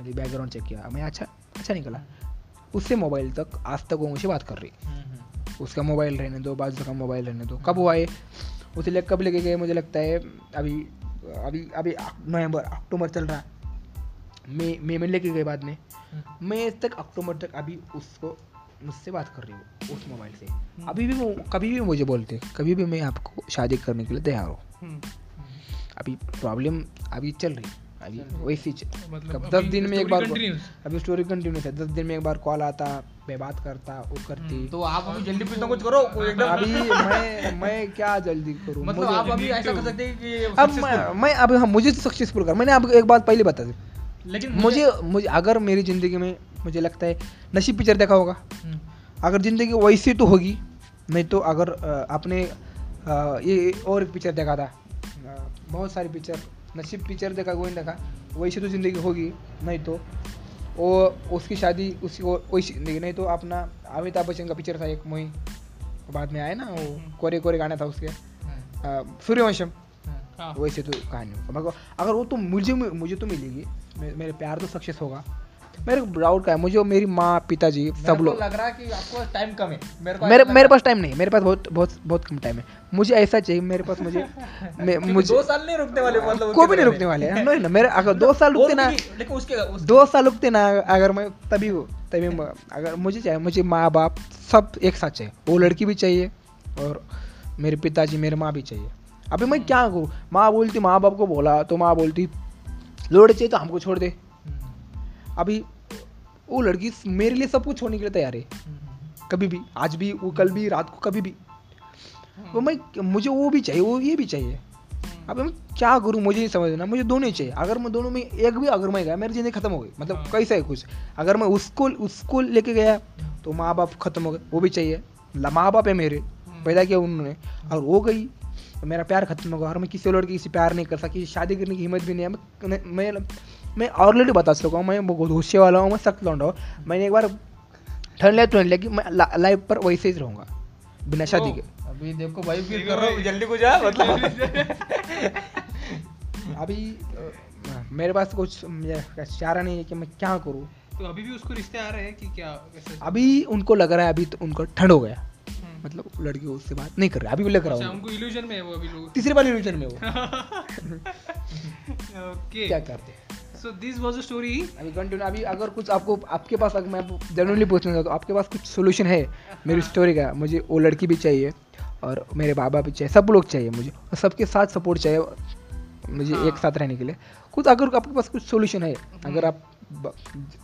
मेरी बैकग्राउंड चेक किया। मैं अच्छा अच्छा निकला। उससे मोबाइल तक आज तक वो मुझे बात कर रही। उसका मोबाइल रहने दो बाजू का मोबाइल रहने दो। कब वो आए उसे ले कब लेके गए मुझे लगता है अभी अभी अभी नवंबर अक्टूबर चल रहा है। मई मई में लेके गए बाद में। मई तक अक्टूबर तक अभी उसको मुझसे बात कर रही हूँ उस मोबाइल से। अभी भी वो कभी भी मुझे बोलते कभी भी मैं आपको शादी करने के लिए तैयार हूँ। हम्म, अभी प्रॉब्लम अभी चल रही अभी वैसी च- मतलब दस दिन में एक बार अभी स्टोरी कंटिन्यू है। दस दिन में एक बार कॉल आता मैं बात करता वो करती। तो आप अभी जल्दी कुछ ना कुछ करो अभी मैं मैं क्या जल्दी करूँ? मतलब आप अभी ऐसा कर सकते हैं कि अब मैं अब हाँ, मुझे सक्सेसफुल कर मैंने आपको एक बात पहले बता दी। लेकिन मुझे मुझे अगर मेरी ज़िंदगी में मुझे लगता है नसीब पिक्चर देखा होगा। हम्म, अगर ज़िंदगी वैसी तो होगी नहीं तो अगर आपने ये और एक पिक्चर देखा था। बहुत सारी पिक्चर नसीब पिक्चर देखा कोई नहीं देखा वैसे तो ज़िंदगी होगी नहीं तो। वो उसकी शादी उसकी वो वैसी ज़िंदगी नहीं तो अपना अमिताभ बच्चन का पिक्चर था एक मोही। बाद में आया ना वो कोरे कोरे गाना था उसके। हम्म, सूर्यवंशम। हम्म। हाँ। वैसे तो कहानी। होगा मगर अगर वो तो मुझे मुझे तो मिलेगी। मेरे प्यार तो सक्सेस होगा। मेरे को डाउट का है मुझे मेरी माँ पिताजी सब लोग। लग रहा है कि आपको टाइम कम है। मेरे को मेरे मेरे पास टाइम नहीं मेरे पास बहुत बहुत बहुत कम टाइम है। मुझे ऐसा चाहिए मेरे पास मुझे मैं मुझे दो साल नहीं रुकने वाले मतलब को भी नहीं रुकने वाले हैं नहीं ना मेरे अगर दो साल रुकते ना लेकिन उसके दो साल रुकते ना अगर मैं तभी तभी अगर मुझे चाहिए मुझे माँ बाप सब एक साथ चाहिए। वो लड़की भी चाहिए और मेरे पिताजी मेरे माँ भी चाहिए। अभी मैं क्या करूँ? माँ बोलती माँ बाप को बोला तो माँ बोलती लोड़ चाहिए तो हमको छोड़ दे। हम्म, अभी वो लड़की मेरे लिए सब कुछ छोड़ने के लिए तैयार है। कभी भी आज भी वो कल भी रात को कभी भी। वो मैं मुझे वो भी चाहिए वो ये भी चाहिए। अब मैं क्या करूँ मुझे नहीं समझना मुझे दोनों ही चाहिए। अगर मैं दोनों में एक भी अगर मैं गया मेरी ज़िंदगी खत्म हो गई। मतलब हाँ। कैसा है कुछ? अगर मैं उसको उसको लेके गया तो माँ बाप खत्म हो गए वो भी चाहिए। माँ बाप है मेरे पैदा किया उन्होंने। और वो गई तो मेरा प्यार खत्म हो गया। और मैं किसी लड़की से प्यार नहीं कर सकी शादी करने की हिम्मत भी नहीं है। मैं मैं मैं ऑलरेडी बता चुका हूँ मैं बहुत गुस्से वाला हूँ मैं सख्त लौंडा हूँ। मैंने एक बार ठंड लिया ठंड लिया कि मैं लाइफ पर वैसे ही रहूँगा बिना शादी के। अभी देखो भाई फील कर रहा हूँ। जल्दी कुछ आ मतलब। अभी मेरे पास कुछ चारा नहीं है कि मैं क्या करूँ। तो अभी भी उसको रिश्ते आ रहे हैं कि क्या अभी उनको लग रहा है अभी तो उनको ठंड हो गया। हम्म। मतलब लड़की उससे बात नहीं कर रहा अभी भी लग रहा अच्छा हूँ। उनको इल्यूजन में है वो अभी लोग। तीसरी बार रिलीजन में वो। ओके क्या करते so this was a story अभी कंटिन्यू अभी अगर कुछ आपको आपके पास अगर मैं जनरली पूछना चाहता हूँ आपके पास कुछ सोल्यूशन है मेरी स्टोरी का मुझे वो लड़की भी चाहिए और मेरे बाबा भी चाहिए सब लोग चाहिए मुझे और सबके साथ सपोर्ट चाहिए मुझे हाँ। एक साथ रहने के लिए। कुछ अगर आपके पास कुछ सोल्यूशन है अगर आप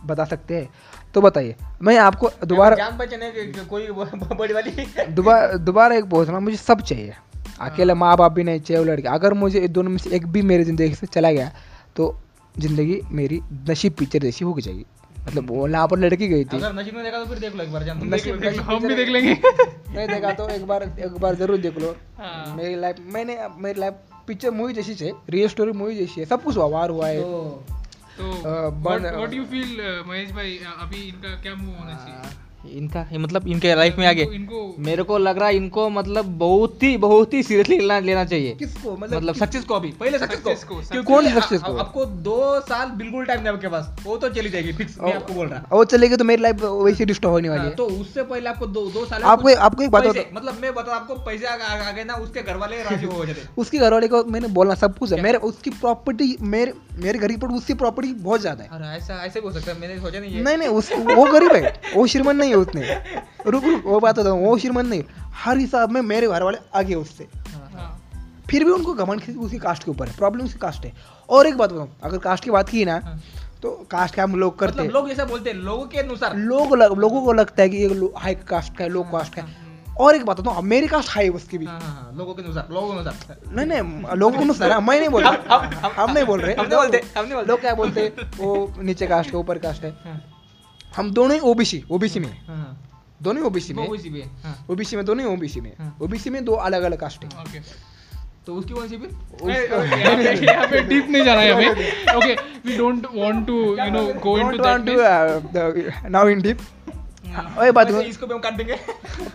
बता सकते हैं तो बताइए। मैं आपको दोबारा है कोई बड़ी वाली। दोबारा दोबारा एक बोल रहा मुझे सब चाहिए। अकेला माँ बाप भी नहीं चाहिए वो लड़के। अगर मुझे दोनों में से एक भी मेरी ज़िंदगी से चला गया तो ज़िंदगी मेरी नसीब पिक्चर जैसी हो जाएगी। मतलब वो यहाँ पर लड़की गई थी। अगर नसीब में देखा तो फिर देख लो एक बार नसीब- देख लो। हम भी देख लेंगे। नहीं देखा तो एक बार एक बार ज़रूर देख लो। हाँ। मेरी लाइफ मैंने मेरी लाइफ पिक्चर मूवी जैसी है रियल स्टोरी मूवी जैसी है सब कुछ वार हुआ है। तो तो व्हाट यू फील महेश भाई? अभी इनका क्या मूव होना चाहिए? इनका ये मतलब इनके लाइफ में आगे। इनको- इनको। मेरे को लग रहा है इनको मतलब बहुत ही बहुत ही सीरियसली लेना लेना चाहिए। किसको? मतलब मतलब किस... सक्सेस को अभी पहले सक्सेस को। को, क्योंकि कौन आ- success को? आपको दो साल बिल्कुल टाइम नहीं आपके पास। वो तो चली जाएगी फिक्स मैं आपको बोल रहा। वो चलेगी तो मेरी लाइफ वैसे डिस्टर्ब होने वाली हाँ, है। तो उससे पहले आपको दो दो साल आपको आपको एक बात मतलब मैं बता आपको पैसे आ, गए ना उसके घर वाले राज़ी हो जाते। उसके घर वाले को मैंने बोलना सब कुछ है। मेरे उसकी प्रॉपर्टी मेरे मेरे घर पर उसकी प्रॉपर्टी बहुत ज़्यादा है। ऐसा ऐसे भी हो सकता है मैंने सोचा नहीं नहीं नहीं वो गरीब है वो श्रीमंत नहीं है उसने रुक रुक वो बात होता वो श्रीमंत नहीं। हर हिसाब में मेरे घर वाले आगे उससे। हाँ, हाँ, फिर भी उनको घमंड किसी- उसकी कास्ट के ऊपर है। प्रॉब्लम उसकी कास्ट है। और एक बात बताऊँ अगर कास्ट की बात की ना हाँ। तो कास्ट का हम लोग करते मतलब हैं। लोग ऐसा बोलते हैं लोगों के अनुसार। लोग लग, लोगों को लगता है कि ये हाई कास्ट का है लो कास्ट का है और एक बात बताऊँ मेरी कास्ट हाई है उसकी भी। हाँ, हाँ, हाँ, लोगों के अनुसार लोगों के अनुसार। नहीं नहीं लोगों को अनुसार है, मैं नहीं बोल रहा। हम नहीं बोल रहे। हम नहीं बोलते, हम नहीं। लोग क्या बोलते वो नीचे कास्ट का ऊपर कास्ट है। हाँ, हम दोनों ही ओबीसी ओबीसी में। हाँ, हाँ। दोनों ही ओबीसी में। उसी हाँ। ओबीसी में दोनों ही ओबीसी में। ओबीसी में दो अलग अलग कास्ट है तो उसकी कौन सी फिर? यहाँ पे डीप नहीं जाना है हमें। Okay we don't want to you know go into that the- now in ओए बात इसको भी हम काट देंगे।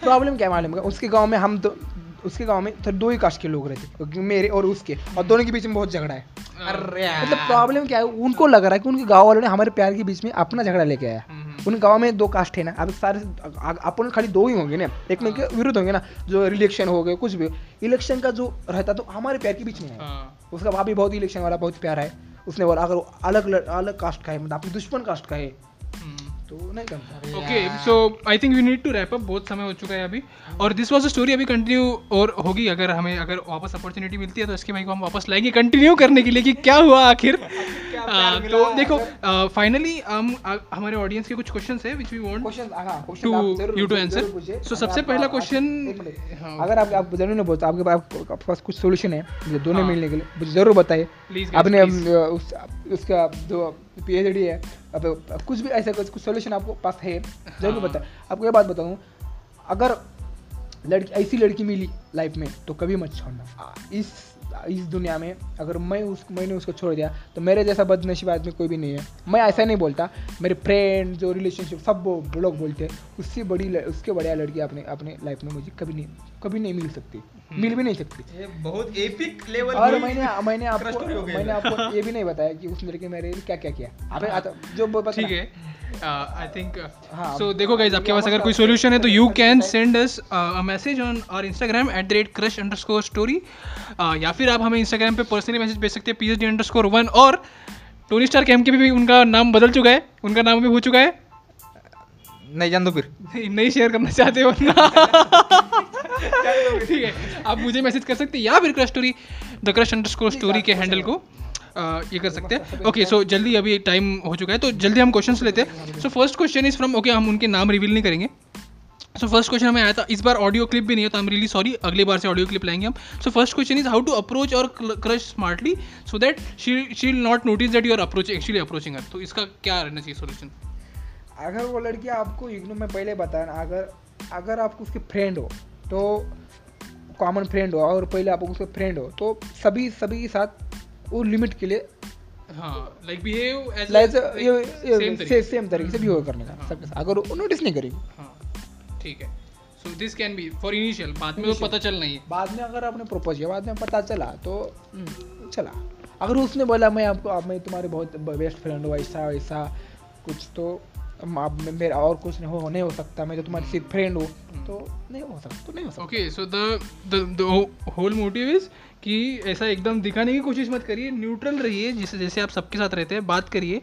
प्रॉब्लम क्या मालूम? है उसके गाँव में हम तो उसके गाँव में तो दो ही कास्ट के लोग रहते मेरे और उसके। और दोनों के बीच में बहुत झगड़ा है। अरे मतलब प्रॉब्लम क्या है? उनको लग रहा है कि उनके गाँव वालों ने हमारे प्यार के बीच में अपना झगड़ा लेके आया। उन गाँव में दो कास्ट है ना अब सारे अपन खाली दो ही होंगे ना एक में के विरुद्ध होंगे ना जो इलेक्शन हो गए कुछ भी इलेक्शन का जो रहता तो हमारे प्यार के बीच में है। हाँ। उसका भाभी बहुत इलेक्शन वाला बहुत प्यार है उसने बोला अगर अलग अलग कास्ट का है मतलब अपनी दुश्मन कास्ट का है तो नहीं करता okay so I think we need to wrap up बहुत समय हो चुका है अभी और दिस वाज अ स्टोरी अभी कंटिन्यू और होगी अगर हमें अगर वापस अपॉर्चुनिटी मिलती है तो इसके भाई को हम वापस लाएँगे कंटिन्यू करने के लिए कि क्या हुआ आखिर तो देखो फाइनली हम हमारे ऑडियंस के कुछ क्वेश्चंस है विच वी वांट क्वेश्चन हाँ क्वेश्चन पूछिए, answer. ज़रूर पूछिए। So, अगर सबसे पहला मिनट। हाँ। अगर आप आप ज़रूर नहीं बोलते आपके पास कुछ सोल्यूशन है दोनों हाँ। मिलने के लिए मुझे ज़रूर बताइए आपने उस उसका जो पी एच डी है अब अब कुछ भी ऐसा कुछ कुछ सोल्यूशन आपको पास है ज़रूर हाँ। बताए। आपको ये बात बताऊँ अगर लड़की ऐसी लड़की मिली लाइफ में तो कभी मत छोड़ना। इस इस दुनिया में अगर मैं उस मैंने उसको छोड़ दिया तो मेरे जैसा बदनसीब आदमी कोई भी नहीं है। मैं ऐसा नहीं बोलता मेरे फ्रेंड जो रिलेशनशिप सब वो लोग बोलते हैं उससे बड़ी उसके बढ़िया लड़की अपने अपने लाइफ में मुझे कभी नहीं कभी नहीं मिल सकती। मिल भी नहीं सकती। बहुत एपिक लेवल और मैंने मैंने हो आपको मैंने आपको ये भी नहीं बताया कि उस लड़के मेरे क्या क्या किया। अबे जो बता ठीक है। आई थिंक हाँ, सो देखो गाइज़ आपके पास अगर कोई सोल्यूशन है तो you can send us a message on our Instagram at the rate crush underscore story story या फिर आप हमें इंस्टाग्राम पे पर्सनली मैसेज भेज सकते हैं P H D underscore one और टोनी स्टार कैम के भी उनका नाम बदल चुका है। उनका नाम भी हो चुका है। नहीं जान दो फिर। नहीं नहीं शेयर करना चाहते हो। ना ठीक है आप मुझे मैसेज कर सकते हैं या फिर crush story the crush underscore story story के हैंडल को ये कर सकते हैं ओके सो जल्दी अभी टाइम हो चुका है तो जल्दी हम क्वेश्चंस लेते हैं। So first question is from okay हम उनके नाम रिवील नहीं करेंगे। सो फ़र्स्ट क्वेश्चन हमें आया था इस बार ऑडियो क्लिप भी नहीं है तो आई एम रियली सॉरी अगली बार से ऑडियो क्लिप लाएँगे हम। So first question is how to approach a crush smartly so that she she will not notice that you are approach actually approaching her तो इसका क्या रहना चाहिए सोल्यूशन अगर वो लड़की आपको इग्नोर मैं पहले बताया ना अगर अगर आपको उसके फ्रेंड हो तो कॉमन फ्रेंड हो और पहले आप उसके फ्रेंड हो तो सभी सभी के साथ वो लिमिट के लिए हाँ लाइक बिहेव सेम तरीके से। भी वो करने का सबके साथ। अगर वो नोटिस नहीं करेगी हाँ ठीक है। So this can be for initial बाद में तो पता चल नहीं है। बाद में अगर आपने प्रपोज किया बाद में पता चला तो हम्म, चला। अगर उसने बोला मैं आपको आप मैं तुम्हारे बहुत बेस्ट फ्रेंड हूँ ऐसा वैसा कुछ तो मेरा और कुछ नहीं हो नहीं हो सकता, मैं जो तुम्हारी सिर्फ़ फ्रेंड हूँ तो नहीं हो सकता तो नहीं हो सकता। Okay so the the whole motive is कि ऐसा एकदम दिखाने की कोशिश मत करिए न्यूट्रल रहिए जिससे जैसे आप सबके साथ रहते हैं, बात करिए।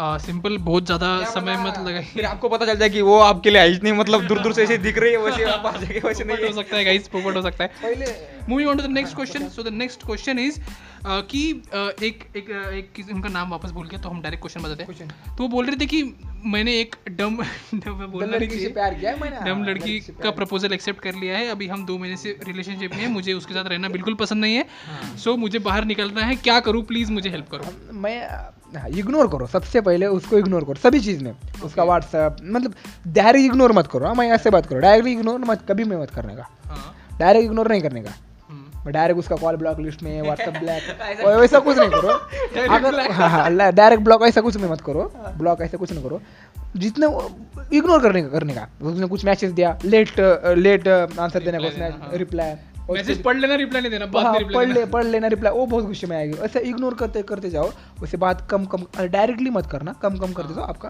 सिंपल बहुत ज़्यादा समय मत लगाइए। फिर आपको पता चल जाए कि वो आपके लिए आई नहीं मतलब दूर दूर से ऐसे दिख रही है वैसे आप आ जाएँगे वैसे नहीं हो सकता है गाइस पोपट हो सकता है। पहले moving on to the next question so the next question is कि एक एक एक किसी- उनका नाम वापस भूल गया तो हम डायरेक्ट क्वेश्चन बताते हैं। तो वो बोल रहे थे कि मैंने एक डम डम नहीं लड़की से प्यार किया है मैंने? डम हाँ, लड़की का प्रपोजल एक्सेप्ट कर लिया है। अभी हम दो महीने से रिलेशनशिप में हैं मुझे उसके साथ रहना बिल्कुल पसंद नहीं है। हाँ। सो मुझे बाहर निकलना है क्या करूँ? प्लीज़ मुझे हेल्प करो। मैं हाँ इग्नोर करो सबसे पहले उसको इग्नोर करो सभी चीज़ में। okay. उसका व्हाट्सएप मतलब डायरेक्ट इग्नोर मत करो हाँ मैं ऐसे बात करो डायरेक्ट इग्नोर मत कभी मैं मत करने का। हाँ। डायरेक्ट इग्नोर नहीं करने का। हम्म, डायरेक्ट उसका कॉल ब्लॉक लिस्ट में व्हाट्सएप ब्लैक वैसा कुछ नहीं करो। अगर हाँ हाँ डायरेक्ट ब्लॉक ऐसा कुछ नहीं मत करो ब्लॉक ऐसा कुछ नहीं करो। जितने इग्नोर करने का करने का। उसने कुछ मैसेज दिया लेट लेट आंसर देने का उसने हाँ। रिप्लाई मैसेज पढ़ लेना रिप्लाई नहीं देना बाद हाँ, में पढ़ ले पढ़ लेना रिप्लाई वो बहुत गुस्से में आएगी। ऐसे इग्नोर करते करते जाओ। वैसे बात कम कम डायरेक्टली मत करना कम कम करते जाओ आपका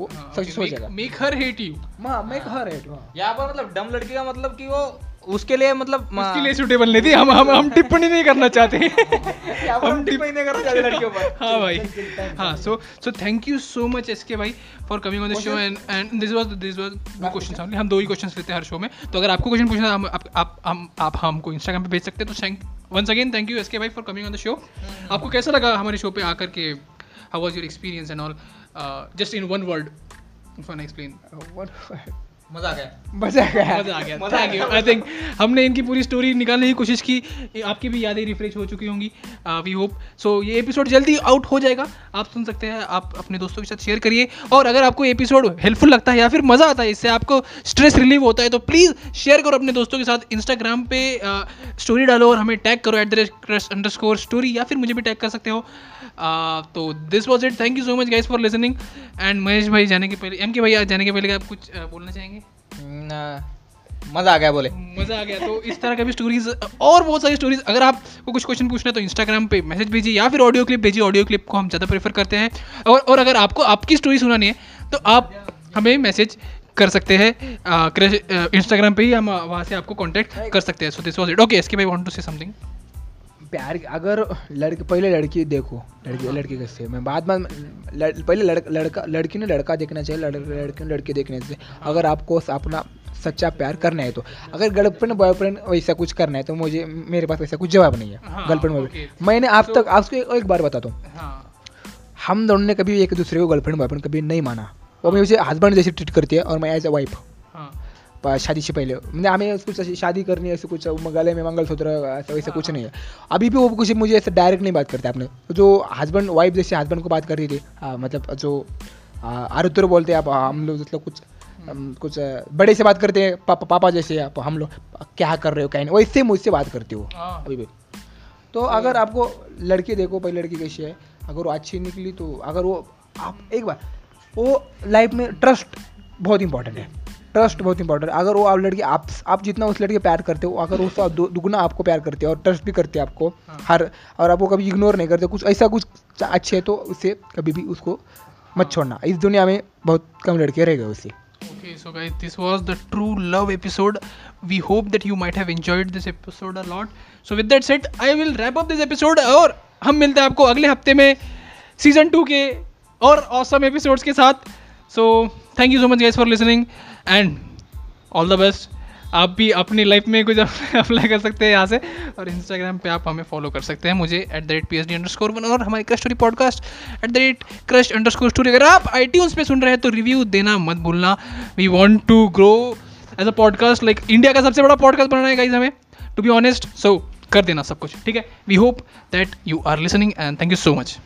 वो हाँ, सक्सेस हो जाएगा। मेक हर हेट यू माँ मेक हर हेट हाँ। यहाँ पर मतलब डम लड़की का मतलब कि वो उसके लिए मतलब उसके लिए सूटेबल नहीं थी। हम हम हम टिप्पणी नहीं करना चाहते। हम टिप्पणी नहीं करना चाहते लड़कियों पर? हाँ भाई। हाँ so so thank you so much S K भाई for coming on the show and and this was this was two question only हम दो ही क्वेश्चंस लेते हैं हर शो में। तो अगर आपको क्वेश्चन पूछना हम आप आप हम आप हमको इंस्टाग्राम पे भेज सकते हैं। तो thank once again thank you S K भाई for coming on the show आपको कैसा लगा हमारे शो पे आकर के? How was your experience and all just in one word if I explain मज़ा आ गया। मज़ा आ गया। मज़ा आ गया। थैंक यू आई थिंक हमने इनकी पूरी स्टोरी निकालने की कोशिश की। आपकी भी यादें रिफ्रेश हो चुकी होंगी वी होप सो ये एपिसोड जल्दी आउट हो जाएगा। आप सुन सकते हैं आप अपने दोस्तों के साथ शेयर करिए। और अगर आपको एपिसोड हेल्पफुल लगता है या फिर मज़ा आता है इससे आपको स्ट्रेस रिलीव होता है तो प्लीज़ शेयर करो अपने दोस्तों के साथ। इंस्टाग्राम पे स्टोरी डालो और हमें टैग करो at the rate underscore story story या फिर मुझे भी टैग कर सकते हो। Uh, तो this was it thank you so much guys for listening and Mahesh भाई जाने के पहले एम के भाई जाने के पहले आप कुछ uh, बोलना चाहेंगे? मज़ा आ गया बोले। मज़ा आ गया। तो इस तरह का भी स्टोरीज और बहुत सारी स्टोरीज अगर आपको कुछ क्वेश्चन पूछना है तो इंस्टाग्राम पे मैसेज भेजिए या फिर ऑडियो क्लिप भेजिए। ऑडियो क्लिप को हम ज़्यादा प्रेफर करते हैं। और और अगर आपको आपकी स्टोरी सुनानी है तो आप हमें मैसेज कर सकते हैं। इंस्टाग्राम पे ही हम uh, वहाँ से आपको कांटेक्ट कर सकते हैं। So this was it okay S K भाई वांट टू से समथिंग प्यार अगर लड़के पहले लड़की देखो लड़की लड़की कैसे मैं बाद में लड़, पहले लड़, लड़का लड़की ने लड़का देखना चाहिए लड़, लड़के ने लड़के देखने से अगर आपको अपना सच्चा प्यार करना है तो। अगर गर्लफ्रेंड बॉयफ्रेंड वैसा कुछ करना है तो मुझे मेरे पास वैसा कुछ जवाब नहीं है। हाँ, गर्लफ्रेंड. बॉयफ्रेंड मैंने आप So- तक आपको एक, एक बार बताता हूँ। हाँ। हम दोनों ने कभी एक दूसरे को गर्लफ्रेंड बॉयफ्रेंड कभी नहीं माना। वो मुझे हस्बैंड जैसे ट्रीट करती है और मैं एज अ वाइफ हाँ। शादी से पहले। म्हणजे हमें कुछ ऐसी शादी करनी है ऐसे कुछ गले में मंगलसूत्र ऐसा वैसा कुछ नहीं है। अभी भी वो कुछ मुझे ऐसे डायरेक्ट नहीं बात करते आपने जो हस्बैंड वाइफ जैसे हस्बैंड को बात कर रही थी हाँ, मतलब जो आरुद्र बोलते हैं आप हम लोग मतलब कुछ कुछ बड़े से बात करते हैं पापा पापा जैसे आप हम लोग क्या कर रहे हो क्या नहीं वैसे मुझसे बात करती हो हाँ। अभी भी। तो अगर आपको लड़की देखो पहले लड़की कैसी है अगर वो अच्छी निकली तो अगर वो आप एक बार वो लाइफ में ट्रस्ट बहुत इंपॉर्टेंट है। ट्रस्ट बहुत इंपॉर्टेंट है अगर वो आप लड़की आप आप जितना उस लड़के प्यार करते हो अगर उसका दु- दुगना आपको प्यार करते हो और ट्रस्ट भी करते हैं आपको हाँ। हर और आपको कभी इग्नोर नहीं करते कुछ ऐसा कुछ अच्छे है तो उससे कभी भी उसको मत छोड़ना। इस दुनिया में बहुत कम लड़के रह गए उससे Okay, so guys, this was the true love episode. We hope that you might have enjoyed this episode a lot. So with that said, I will wrap up this episode और हम मिलते हैं आपको अगले हफ़्ते में सीज़न टू के और awesome episodes के साथ. So thank you so much guys for listening and all the best. आप भी अपनी लाइफ में कुछ अप्लाई कर सकते हैं यहाँ से। और इंस्टाग्राम पे आप हमें फॉलो कर सकते हैं। मुझे at the rate P H D underscore score one और हमारी crush story podcast at the rate crush underscore story story अगर आप आई पे सुन रहे हैं तो रिव्यू देना मत भूलना। We want to grow as a podcast like India का सबसे बड़ा पॉडकास्ट बनाना है गाइज़ हमें टू बी ऑनेस्ट सो कर देना सब कुछ, ठीक है? We hope that you are listening and thank you so much